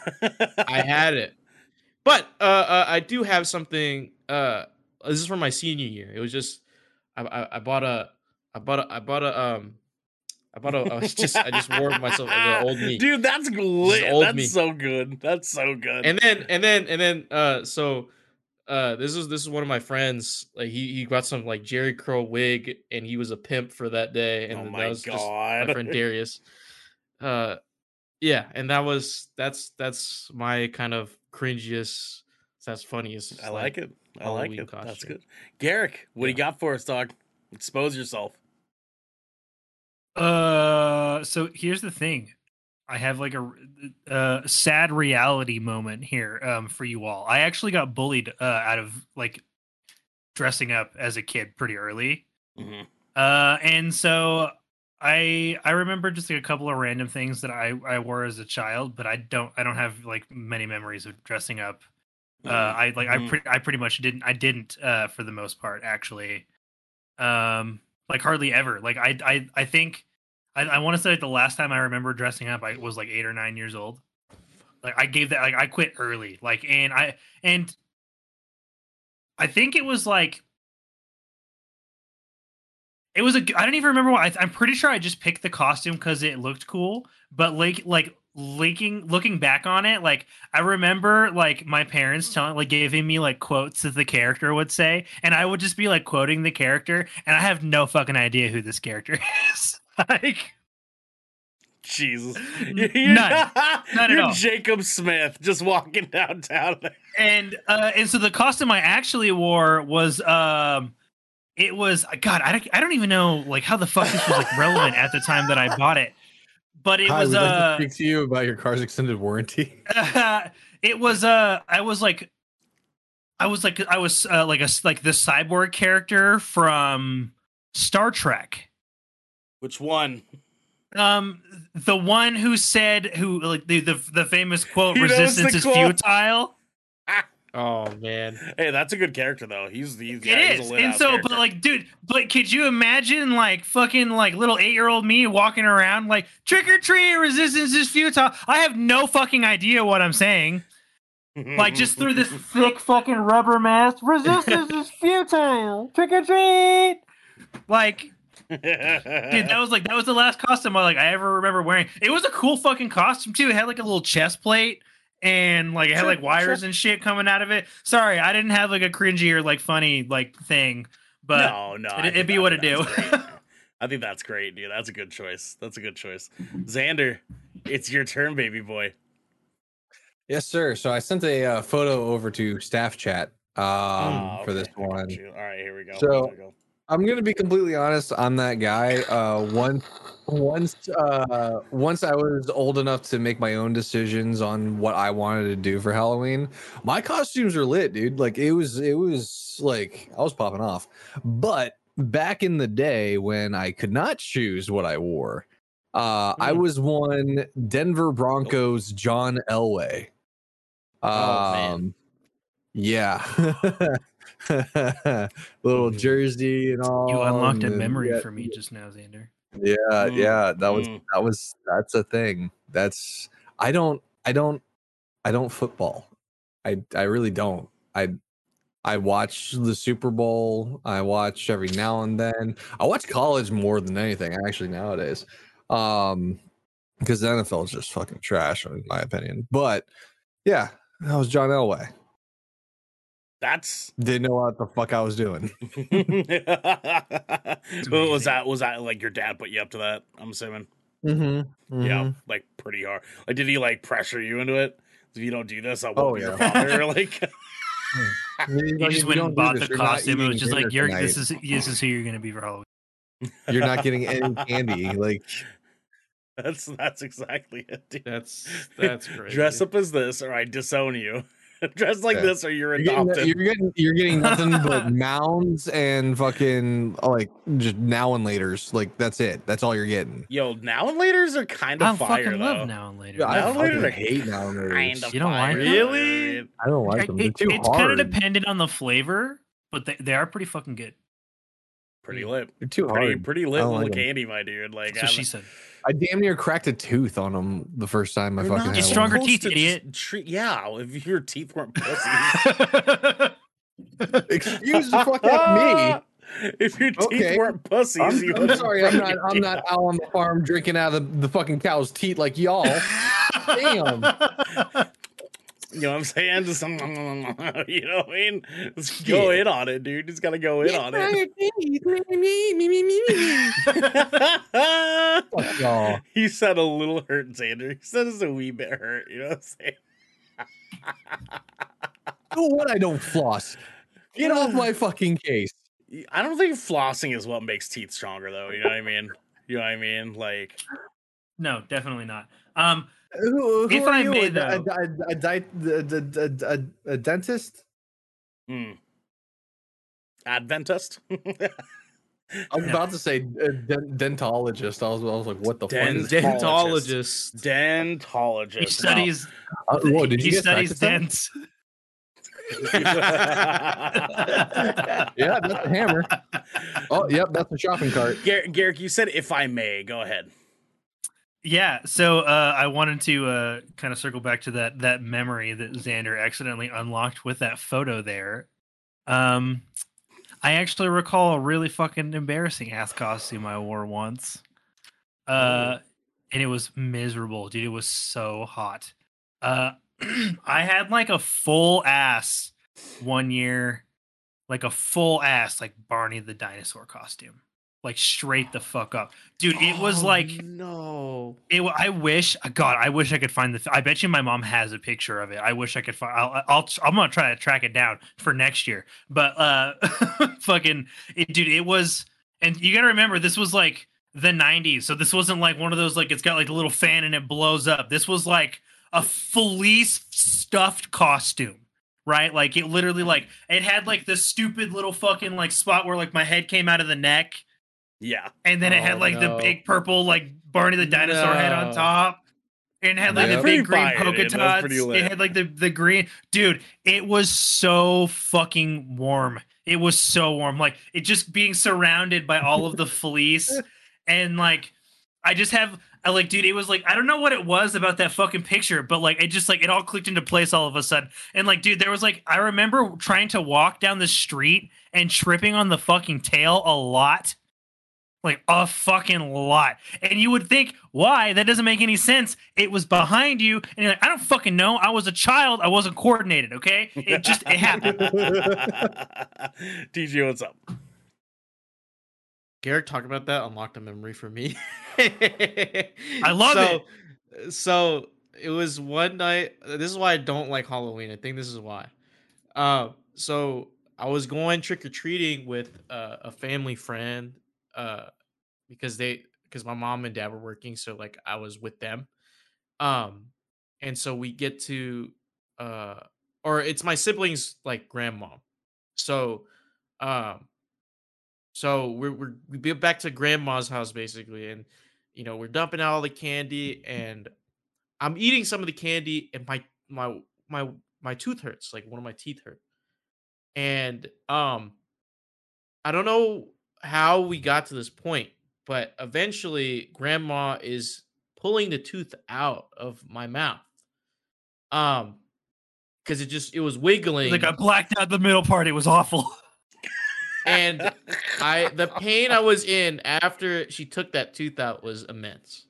I had it, but uh, uh, I do have something. Uh, this is from my senior year. It was just I, I, I bought a, I bought a, I bought a, um, I bought a. I was just I just wore myself the old me. Dude, that's lit. That's me. so good. That's so good. and then and then and then uh so uh this is this is one of my friends like he he got some like jerry curl wig and he was a pimp for that day and oh that my was just god. my friend darius uh yeah and that was that's that's my kind of cringiest that's funniest I like it. I like Halloween it. That's good. Garrick, what do you got for us, dog? Expose yourself. Uh, so here's the thing. I have like a, a sad reality moment here um, for you all. I actually got bullied uh, out of like dressing up as a kid pretty early. Mhm. Uh, and so I I remember just like a couple of random things that I I wore as a child, but I don't I don't have like many memories of dressing up. Uh, I like I Mhm. pretty I pretty much didn't I didn't uh for the most part actually. Um, like hardly ever. Like I I I think I, I want to say like the last time I remember dressing up, I was like eight or nine years old. Like I gave that, like I quit early. Like, and I and I think it was like it was a. I don't even remember what. I, I'm pretty sure I just picked the costume because it looked cool. But like, like linking looking back on it like i remember like my parents telling like giving me like quotes that the character would say and i would just be like quoting the character and i have no fucking idea who this character <laughs> is like Jesus. You're, none. <laughs> None you're all. Jacob Smith just walking downtown. <laughs> and uh and so the costume i actually wore was um it was god i don't, I don't even know like how the fuck this was like relevant at the time that i bought it but it Hi, was we'd like uh to speak to you about your car's extended warranty. <laughs> <laughs> it was uh I was like I was like I was uh, like a s- like the cyborg character from Star Trek. Which one? Um the one who said who like the the, the famous quote <laughs> He knows the resistance is quote. futile. Oh man. Hey, that's a good character though. He's the It is. And so but like dude, but could you imagine like fucking like little 8-year-old me walking around like trick or treat resistance is futile. I have no fucking idea what I'm saying. like just through this <laughs> thick fucking rubber mask. Resistance is futile. Trick or treat. Like, dude, that <laughs> was like that was the last costume I like I ever remember wearing. It was a cool fucking costume too. It had like a little chest plate and like it had Sure, like wires and shit coming out of it. Sorry, I didn't have like a cringy or like funny like thing, but no, no, it- it'd be what it do. <laughs> I think that's great, dude. That's a good choice. That's a good choice. Xander, it's your turn, baby boy. Yes, sir. So I sent a uh, photo over to staff chat um, for this okay, I got one. All right, here we go. So- Here we go. I'm gonna be completely honest. I'm that guy. Uh, once, once, uh, once I was old enough to make my own decisions on what I wanted to do for Halloween, my costumes were lit, dude. Like it was, it was like I was popping off. But back in the day when I could not choose what I wore, uh, I Hmm. was one Denver Broncos John Elway. Oh, man. Um, yeah. <laughs> <laughs> Little Mhm. jersey and all. you unlocked a memory yeah, for me just now, Xander. yeah, Mm, yeah. That was mm. that was that's a thing. That's I don't I don't I don't football. I I really don't. I I watch the Super Bowl. I watch every now and then. I watch college more than anything actually nowadays. Um because the NFL is just fucking trash in my opinion. But yeah, that was John Elway. That's Didn't know what the fuck I was doing. <laughs> <laughs> Well, was that was that like your dad put you up to that? I'm assuming. Mm-hmm. Yeah, like pretty hard. Like, did he like pressure you into it? If you don't do this, I won't Oh, be your father. <laughs> like, You just went and bought the costume. It was just like, "You're this is this is who you're gonna be for Halloween." you're not getting any candy. Like that's that's exactly it. Dude. That's that's great. Dress up as this, or I disown you. <laughs> Dress like Yeah. this, or you're you're getting, adopted. you're getting you're getting nothing but <laughs> mounds and fucking like just now and later's. Like that's it. That's all you're getting. Yo, now and later's are kind I of fire fucking though. love now and later. I Now and fucking later- hate now and Kind later's. of You don't like fire, them? Really? I don't like them. It- too it's hard. kind of dependent on the flavor, but they, they are pretty fucking good. Pretty lit. They're too Pretty hard. pretty I lit little like 'em. candy, my dude. Like That's what I'm- she said. I damn near cracked a tooth on them the first time I You're fucking not had It's one. stronger supposed teeth, idiot. Treat, yeah, if your teeth weren't pussies. <laughs> Excuse the fuck out me. <laughs> If your teeth Okay. weren't pussies, I'm, you I'm sorry, I'm not. I'm not out on the farm drinking out of the, the fucking cow's teeth like y'all. <laughs> Damn. You know what I'm saying? Just, <laughs> you know what I mean? Just go Yeah. in on it, dude. Just gotta go in on it. <laughs> Fuck y'all. he said a little hurt, Xander. He said it's a wee bit hurt. You know what I'm saying? <laughs> Oh, what? I don't floss. Get off my fucking case. I don't think flossing is what makes teeth stronger, though. You know what I mean? You know what I mean? Like, no, definitely not. Um, Who, who If are I you? may, a, a, a, a, a, a, a, a dentist? hmm. Adventist? <laughs> I was about to say uh, dentologist. I was, I was like, what the Den- fuck? Dentologist. <laughs> Dentologist. he studies. Uh, whoa, did you he studies dents. <laughs> Yeah, that's a hammer. Oh, yep, that's a shopping cart. Gar- Garrick, you said if I may. Go ahead. Yeah, so uh, I wanted to uh, kind of circle back to that that memory that Xander accidentally unlocked with that photo there. Um, I actually recall a really fucking embarrassing ass costume I wore once, uh, and it was miserable, dude. It was so hot. Uh, <clears throat> I had like a full ass one year, like a full ass like Barney the dinosaur costume, like straight the fuck up, dude. It was Oh, like no. it. I wish, uh, God, I wish I could find the. I bet you my mom has a picture of it. I wish I could find. I'll, I'll. I'm gonna try to track it down for next year. But uh, <laughs> fucking, it, dude, it was. And you gotta remember, this was like the '90s, so this wasn't like one of those like it's got like a little fan and it blows up. This was like a fleece stuffed costume. Right, like it literally, like it had like this stupid little fucking like spot where like my head came out of the neck, Yeah. and then it had Oh, like the no. big purple like Barney the dinosaur head on No. top. And it had like Yeah. the Pretty big green fire, polka dude. That's dots. pretty It had like the, the green dude, it was so fucking warm. It was so warm. Like it just being surrounded by all of the <laughs> fleece. And like I just have I like, dude, it was like I don't know what it was about that fucking picture, but like it just like it all clicked into place all of a sudden. And like, dude, there was like I remember trying to walk down the street and tripping on the fucking tail a lot. Like a fucking lot. And you would think, why? That doesn't make any sense. It was behind you, and you're like, I don't fucking know. I was a child. I wasn't coordinated, okay? It just it happened. <laughs> DJ, what's up? Garrick talking about that unlocked a memory for me. I love so, it. So it was one night. This is why I don't like Halloween. I think this is why. Uh, so I was going trick or treating with uh, a family friend, uh, because they because my mom and dad were working, so like I was with them. Um, and so we get to, uh, or it's my siblings like grandma. So, um, so we're, we're we get back to grandma's house basically, and you know we're dumping out all the candy, and I'm eating some of the candy, and my my my my tooth hurts, like one of my teeth hurt, and um, I don't know how we got to this point, but eventually grandma is pulling the tooth out of my mouth, um, because it just it was wiggling, Like I blacked out the middle part. It was awful. and <laughs> I the pain I was in after she took that tooth out was immense.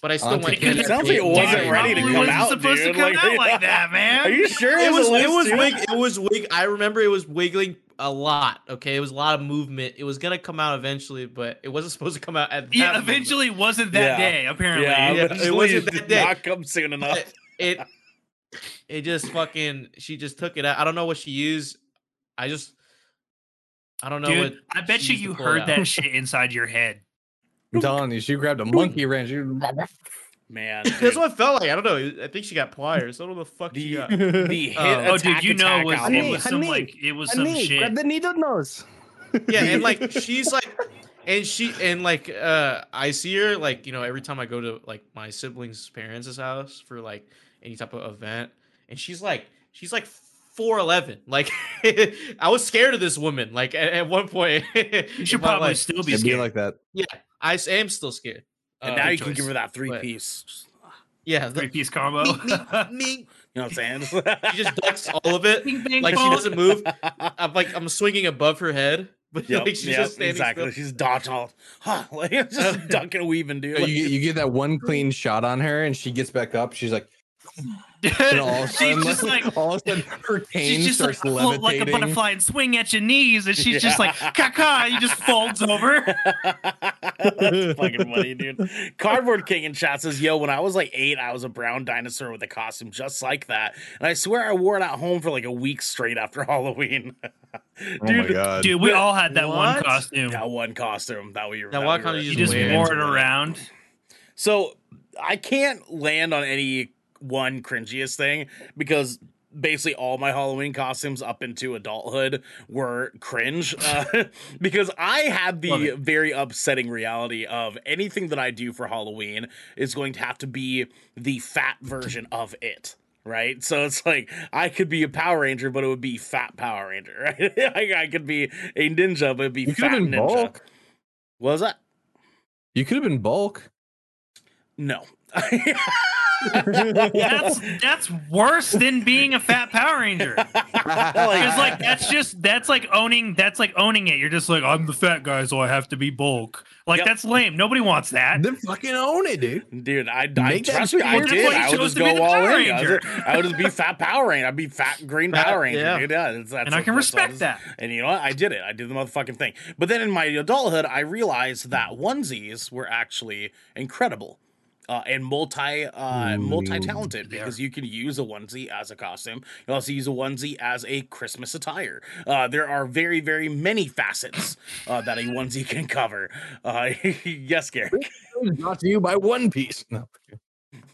But I still Auntie went. Kate, in It sounds like it wasn't ready to Probably come wasn't out, supposed dude. to come out like that, man. <laughs> Are you sure It was it was loose, wig, it was wig. I remember it was wiggling a lot. Okay, it was a lot of movement. It was gonna come out eventually, but it wasn't <laughs> supposed to come out at that Yeah, moment. eventually wasn't that Yeah. day, apparently. Yeah, Yeah, it wasn't that day. Not come soon enough. But it it just fucking she just took it out. I don't know what she used. I just I don't know Dude, what I bet you you heard out. that shit inside your head. I'm telling you, she grabbed a monkey wrench. She, <laughs> Man, <laughs> That's what it felt like. I don't know. I think she got pliers. I don't know the fuck she the, got. <laughs> the hit Oh. Oh, dude, you know attack it was album. it was some Honey, like it was some shit. the needle nose. yeah and like <laughs> she's like and she and like uh i see her like you know every time i go to like my siblings parents' house for like any type of event and she's like she's like 411 like i was scared of this woman like at, at one point You should probably still be It'd be scared. like that. yeah i s- am still scared And Uh, now good you can give her that three But- piece. yeah the, Three piece combo. me <laughs> You know what I'm saying? <laughs> she just ducks all of it Bing, bang, like she doesn't move i'm like i'm swinging above her head <laughs> but Yep, like she's yep, just standing exactly. still. She's dodging all, huh? Like just ducking and weaving, dude. You, you get that one clean shot on her, and she gets back up. She's like, and all <laughs> sudden, she's just like all of a sudden, her cane she's just like starts float like a butterfly and swing at your knees, and she's just like caca. You just folds over. <laughs> <laughs> That's fucking funny, dude. Cardboard King in chat says, "Yo, when I was like eight, I was a brown dinosaur with a costume just like that, and I swear I wore it at home for like a week straight after Halloween." oh my dude, god! Dude, we all had that one costume. that one costume that we Now, that one we you You just just wear it wore it. around. So I can't land on any one cringiest thing because basically all my Halloween costumes up into adulthood were cringe uh, <laughs> because I had the very upsetting reality of anything that I do for Halloween is going to have to be the fat version of it. Right, so it's like I could be a Power Ranger, but it would be Fat Power Ranger. <laughs> Right, I, I could be a ninja, but it'd be You Fat Ninja. bulk. What was that? You could have been bulk. No. <laughs> That's that's worse than being a fat Power Ranger. Because like that's just that's like owning that's like owning it. You're just like I'm the fat guy, so I have to be bulk. Like Yep. that's lame. Nobody wants that. Then fucking own it, dude. Dude, I, I Make that trust me, I did. That's why I would just go all Power in. I would, Ranger. just, I would just be fat Power Ranger. I'd be fat green Fat- Power Ranger. yeah. Dude. Yeah, that's, that's And I can that's respect that. And you know what? I did it. I did the motherfucking thing. But then in my adulthood, I realized that onesies were actually incredible. Uh, and multi uh, multi talented because you can use a onesie as a costume. You can also use a onesie as a Christmas attire. Uh, there are very very many facets uh, that a onesie can cover. Uh, <laughs> yes, Garrick. Brought to you by One Piece. No.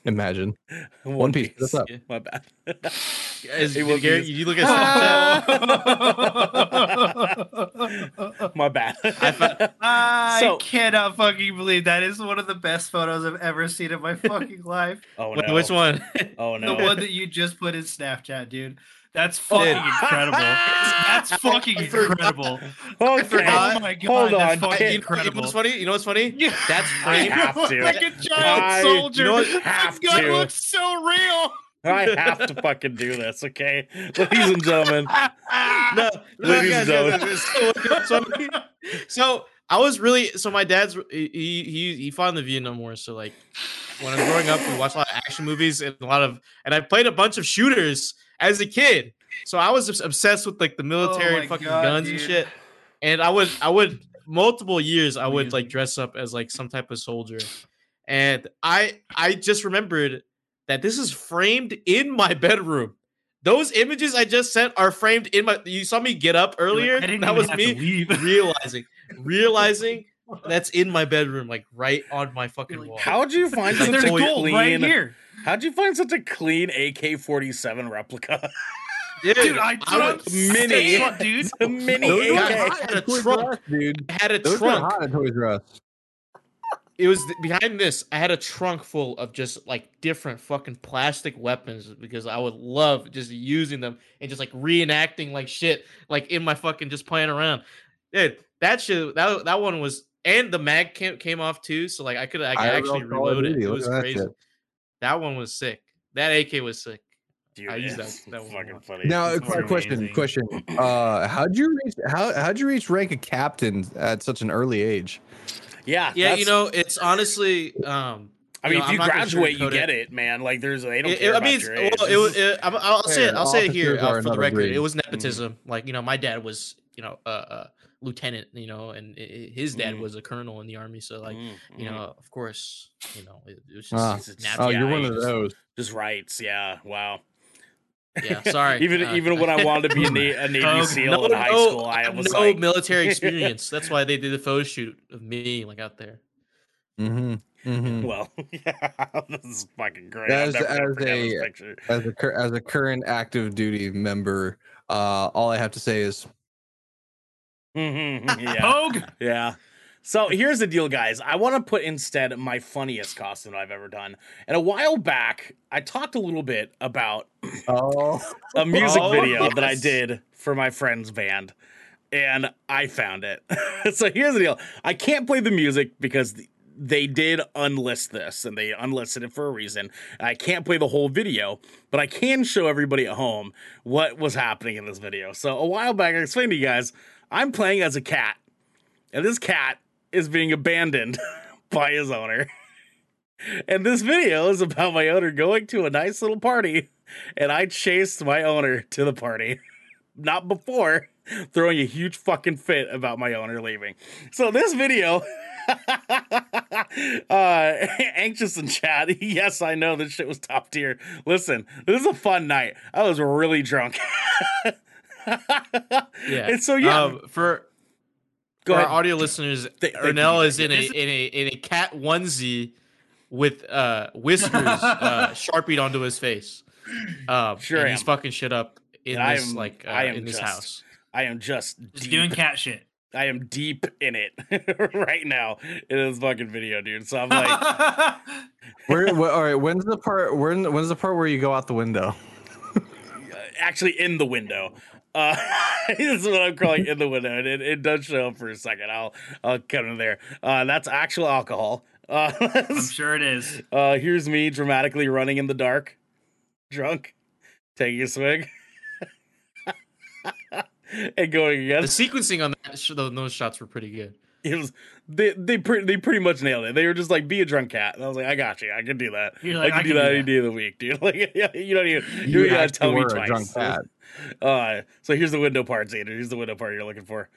Imagine. <laughs> One Piece. What's up? Yeah. <laughs> My bad. Is, It was- Garrick, you look at <laughs> My bad. I So- cannot fucking believe that is one of the best photos I've ever seen in my <laughs> fucking life. oh Wait, no. which one? Oh no. The one that you just put in Snapchat, dude. That's fucking <laughs> incredible. That's fucking I forgot. incredible. Okay. forgot. Oh my god, Hold on. that's on, fucking kid. you, know, you know incredible. what's funny? You know what's funny? That's I framed. have to. like a giant I- soldier. you know what? This Have gun to. looks so real. <laughs> I have to fucking do this, okay? <laughs> Ladies and gentlemen. <laughs> no, no, Ladies guys, and guys, guys, so, so, so I was really so my dad's he he he fought in the Vietnam War. So like when I was growing up, we watched a lot of action movies and a lot of and I played a bunch of shooters as a kid. So I was obsessed with like the military oh my and fucking God, guns and shit. And I would I would multiple years I would like dress up as like some type of soldier. And I I just remembered that this is framed in my bedroom. Those images I just sent are framed in my. You saw me get up earlier. I didn't that even was have to me leave. <laughs> realizing, realizing that's in my bedroom, like right on my fucking Like, wall. How'd you find <laughs> such There's a toy- clean right here. How'd you find such a clean AK forty seven replica? Dude, Dude, I, I dude, would- Mini. dude. a mini Those AK. I hot had a Toys trunk. R Us, dude. I had a Those are trunk. hot at Toys R Us. It was th- behind this. I had a trunk full of just like different fucking plastic weapons because I would love just using them and just like reenacting like shit, like in my fucking just playing around. Dude, that shit. That that one was, and the mag came came off too, so like I could I could I actually wrote Call of reload it. It was that crazy. shit. That one was sick. That AK was sick. Dude, I use that- that one fucking funny. Now, a It's quick question, amazing. question. Uh, how'd you reach? How how'd you reach rank of captain at such an early age? Yeah, Yeah, you know, it's honestly. um I you mean, know, if I'm you graduate, you get it, man. Like, there's they don't It, care it- I about mean, your well, age. it. It, I'm- I'll say it. I'll say it here uh, for the record. breed. It was nepotism. Like you know, my dad was you know a, a lieutenant. You know, and i- i- his dad Mm. was a colonel in the army. So like Mm, you know, of course, you know, it, it was just Ah. it's Oh, natural. Oh, you're one you of just- those. just rights. Yeah, wow. Yeah, sorry. even Uh, even when I wanted to be a, Na- a <laughs> Navy Oh, SEAL no, in high no, school, I was no like, military <laughs> experience. That's why they did the photo shoot of me like out there. Mm-hmm. Mm-hmm. well, <laughs> yeah, this is fucking great. As- I'm never gonna as a- As a cur- as a current active duty member, uh, all I have to say is yeah, Hogue. yeah. So here's the deal, guys. I want to put instead my funniest costume I've ever done. And a while back, I talked a little bit about oh, a music Oh, video that I did for my friend's band, and I found it. <laughs> so here's the deal: I can't play the music because th- they did unlist this, and they unlisted it for a reason. I can't play the whole video, but I can show everybody at home what was happening in this video. So a while back, I explained to you guys I'm playing as a cat, and this cat is being abandoned <laughs> by his owner. And this video is about my owner going to a nice little party and I chased my owner to the party. Not before throwing a huge fucking fit about my owner leaving. So this video, <laughs> uh, <laughs> anxious in chat. Yes, I know this shit was top tier. Listen, this is a fun night. I was really drunk. Yeah. And so yeah, Um, for go for ahead. our audio listeners, Th- thank you, Ernell you is in a in a in a cat onesie with uh whiskers <laughs> uh sharpied onto his face. Um Sure and he's fucking shit up in And this am- like uh, I am in this just- house. I am just, Just deep. doing cat shit. <laughs> I am deep in it <laughs> right now in this fucking video, dude. So I'm like, where, wh- all right. When's the part? When when's the part where you go out the window? actually in the window. Uh, <laughs> this is what I'm calling in the window, and it, it does show up for a second. I'll I'll cut in there. Uh, that's actual alcohol. Uh, <laughs> I'm sure it is. uh, here's me dramatically running in the dark, drunk, taking a swig, <laughs> and going again. The sequencing on that those shots were pretty good. It was they they pretty they pretty much nailed it. They were just like be a drunk cat, and I was like, I got you. I can do that. You're like, I can I do can that do any that. day of the week, dude. <laughs> Like yeah, you don't even you, You gotta tell me twice. drunk cat. <laughs> Uh, so here's the window part, Xander. Here's the window part you're looking for.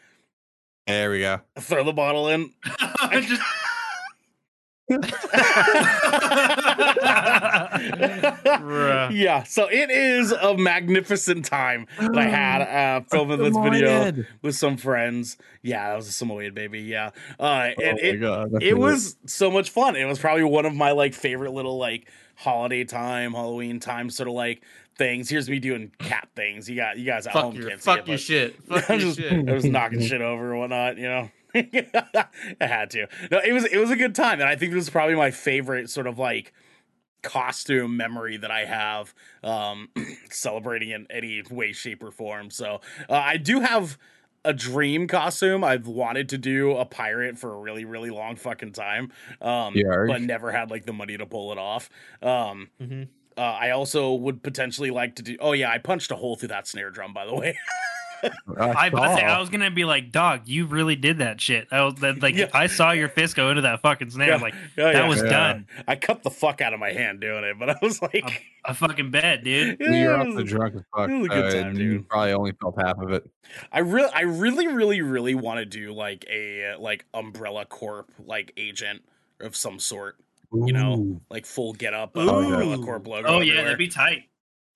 There we go. Throw the bottle in. <laughs> Just- Bruh. Yeah, so it is a magnificent time that I had uh, <sighs> filming this video with some friends. Yeah, that was a Samoyed baby. Yeah, uh, and oh my it, god. It was so much fun. It was probably one of my like favorite little like holiday time, Halloween time sort of like things. Here's me doing cat things. You got you guys at Fuck home your can't see it, your shit. <laughs> Fuck I your was, shit. I was knocking <laughs> shit over and whatnot, you know. <laughs> I had to. No, it was it was a good time, and I think this is probably my favorite sort of like costume memory that I have um <clears throat> celebrating in any way, shape, or form. So uh, I do have a dream costume. I've wanted to do a pirate for a really, really long fucking time. Um but never had like the money to pull it off. Um Mhm. uh, I also would potentially like to do. Oh yeah, I punched a hole through that snare drum, by the way. <laughs> I, I, was- I was gonna be like, dog, you really did that shit. I was that, like, Yeah. I saw your fist go into that fucking snare. I'm like, Oh, that yeah. was Yeah. done. I cut the fuck out of my hand doing it, but I was like, I fucking bet, dude. <laughs> Well, you're off the drunk as fuck. it was a good uh, time, and You probably only felt half of it. I really, I really, really, really want to do like a like Umbrella Corp like agent of some sort, you know, Ooh. like full get up, uh, Umbrella Corp logo. Oh yeah, everywhere. that'd be tight.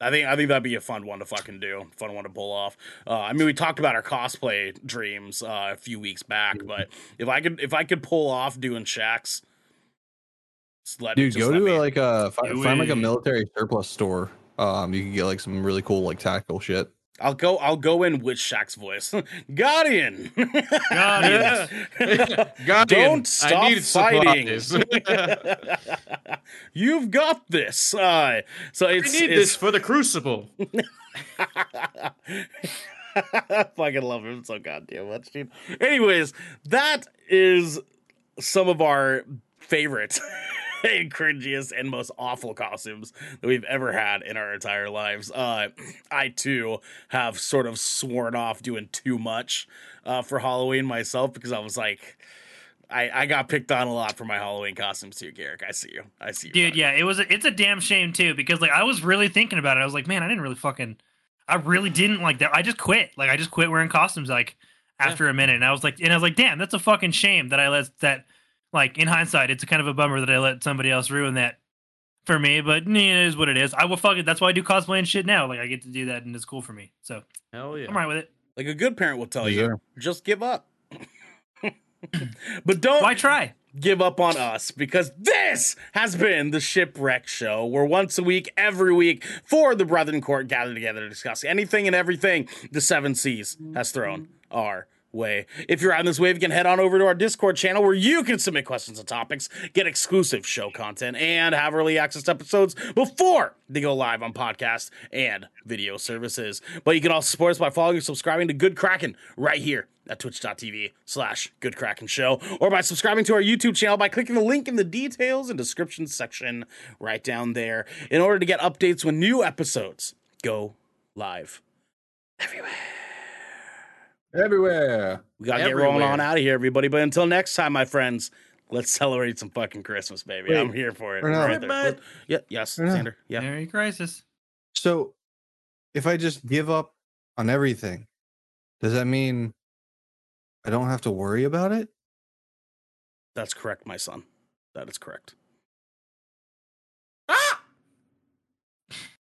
I think I think that'd be a fun one to fucking do, fun one to pull off. Uh, I mean, we talked about our cosplay dreams uh, a few weeks back, Mm-hmm. but if I could if I could pull off doing Shaxx, just let Dude, just go to me- like a fi- Do find like a military surplus store. Um, you can get like some really cool like tactical shit. I'll go. I'll go in with Shaxx voice. <laughs> Guardian. Guardian. <laughs> <laughs> Guardian, Don't stop I fighting. You've got this. Uh, so I it's, need it's this for the crucible. I fucking love him so goddamn much, dude. Anyways, that is some of our favorite and cringiest and most awful costumes that we've ever had in our entire lives. Uh, I too have sort of sworn off doing too much uh, for Halloween myself because I was like, I, I got picked on a lot for my Halloween costumes too, Garrick. I see you. I see you. Dude, bud. yeah, it was. A, it's a damn shame too because like I was really thinking about it. I was like, man, I didn't really fucking. I really didn't like that. I just quit. Like I just quit wearing costumes. Like after a minute, and I was like, and I was like, damn, that's a fucking shame that I let that. Like in hindsight, it's a kind of a bummer that I let somebody else ruin that for me. But yeah, it is what it is. I will fuck it. That's why I do cosplay and shit now. Like I get to do that, and it's cool for me. So Hell yeah. I'm right with it. Like a good parent will tell Yes, you, just give up. but don't Why try? give up on us because this has been the Shipwreck Show, where once a week, every week, for the Brethren Court gather together to discuss anything and everything the Seven Seas has thrown our way. If you're on this wave, you can head on over to our Discord channel where you can submit questions and topics, get exclusive show content, and have early access to episodes before they go live on podcast and video services. But you can also support us by following and subscribing to Good Kraken right here at twitch.tv slash good kraken show or by subscribing to our youtube channel by clicking the link in the details and description section right down there in order to get updates when new episodes go live everywhere Everywhere. we gotta get rolling on out of here everybody but until next time my friends let's celebrate some fucking christmas baby Wait, i'm here for it or right there. Bye, bye. yeah yes Or no. Xander. yeah Merry Crisis. So, if I just give up on everything, does that mean I don't have to worry about it? that's correct my son that is correct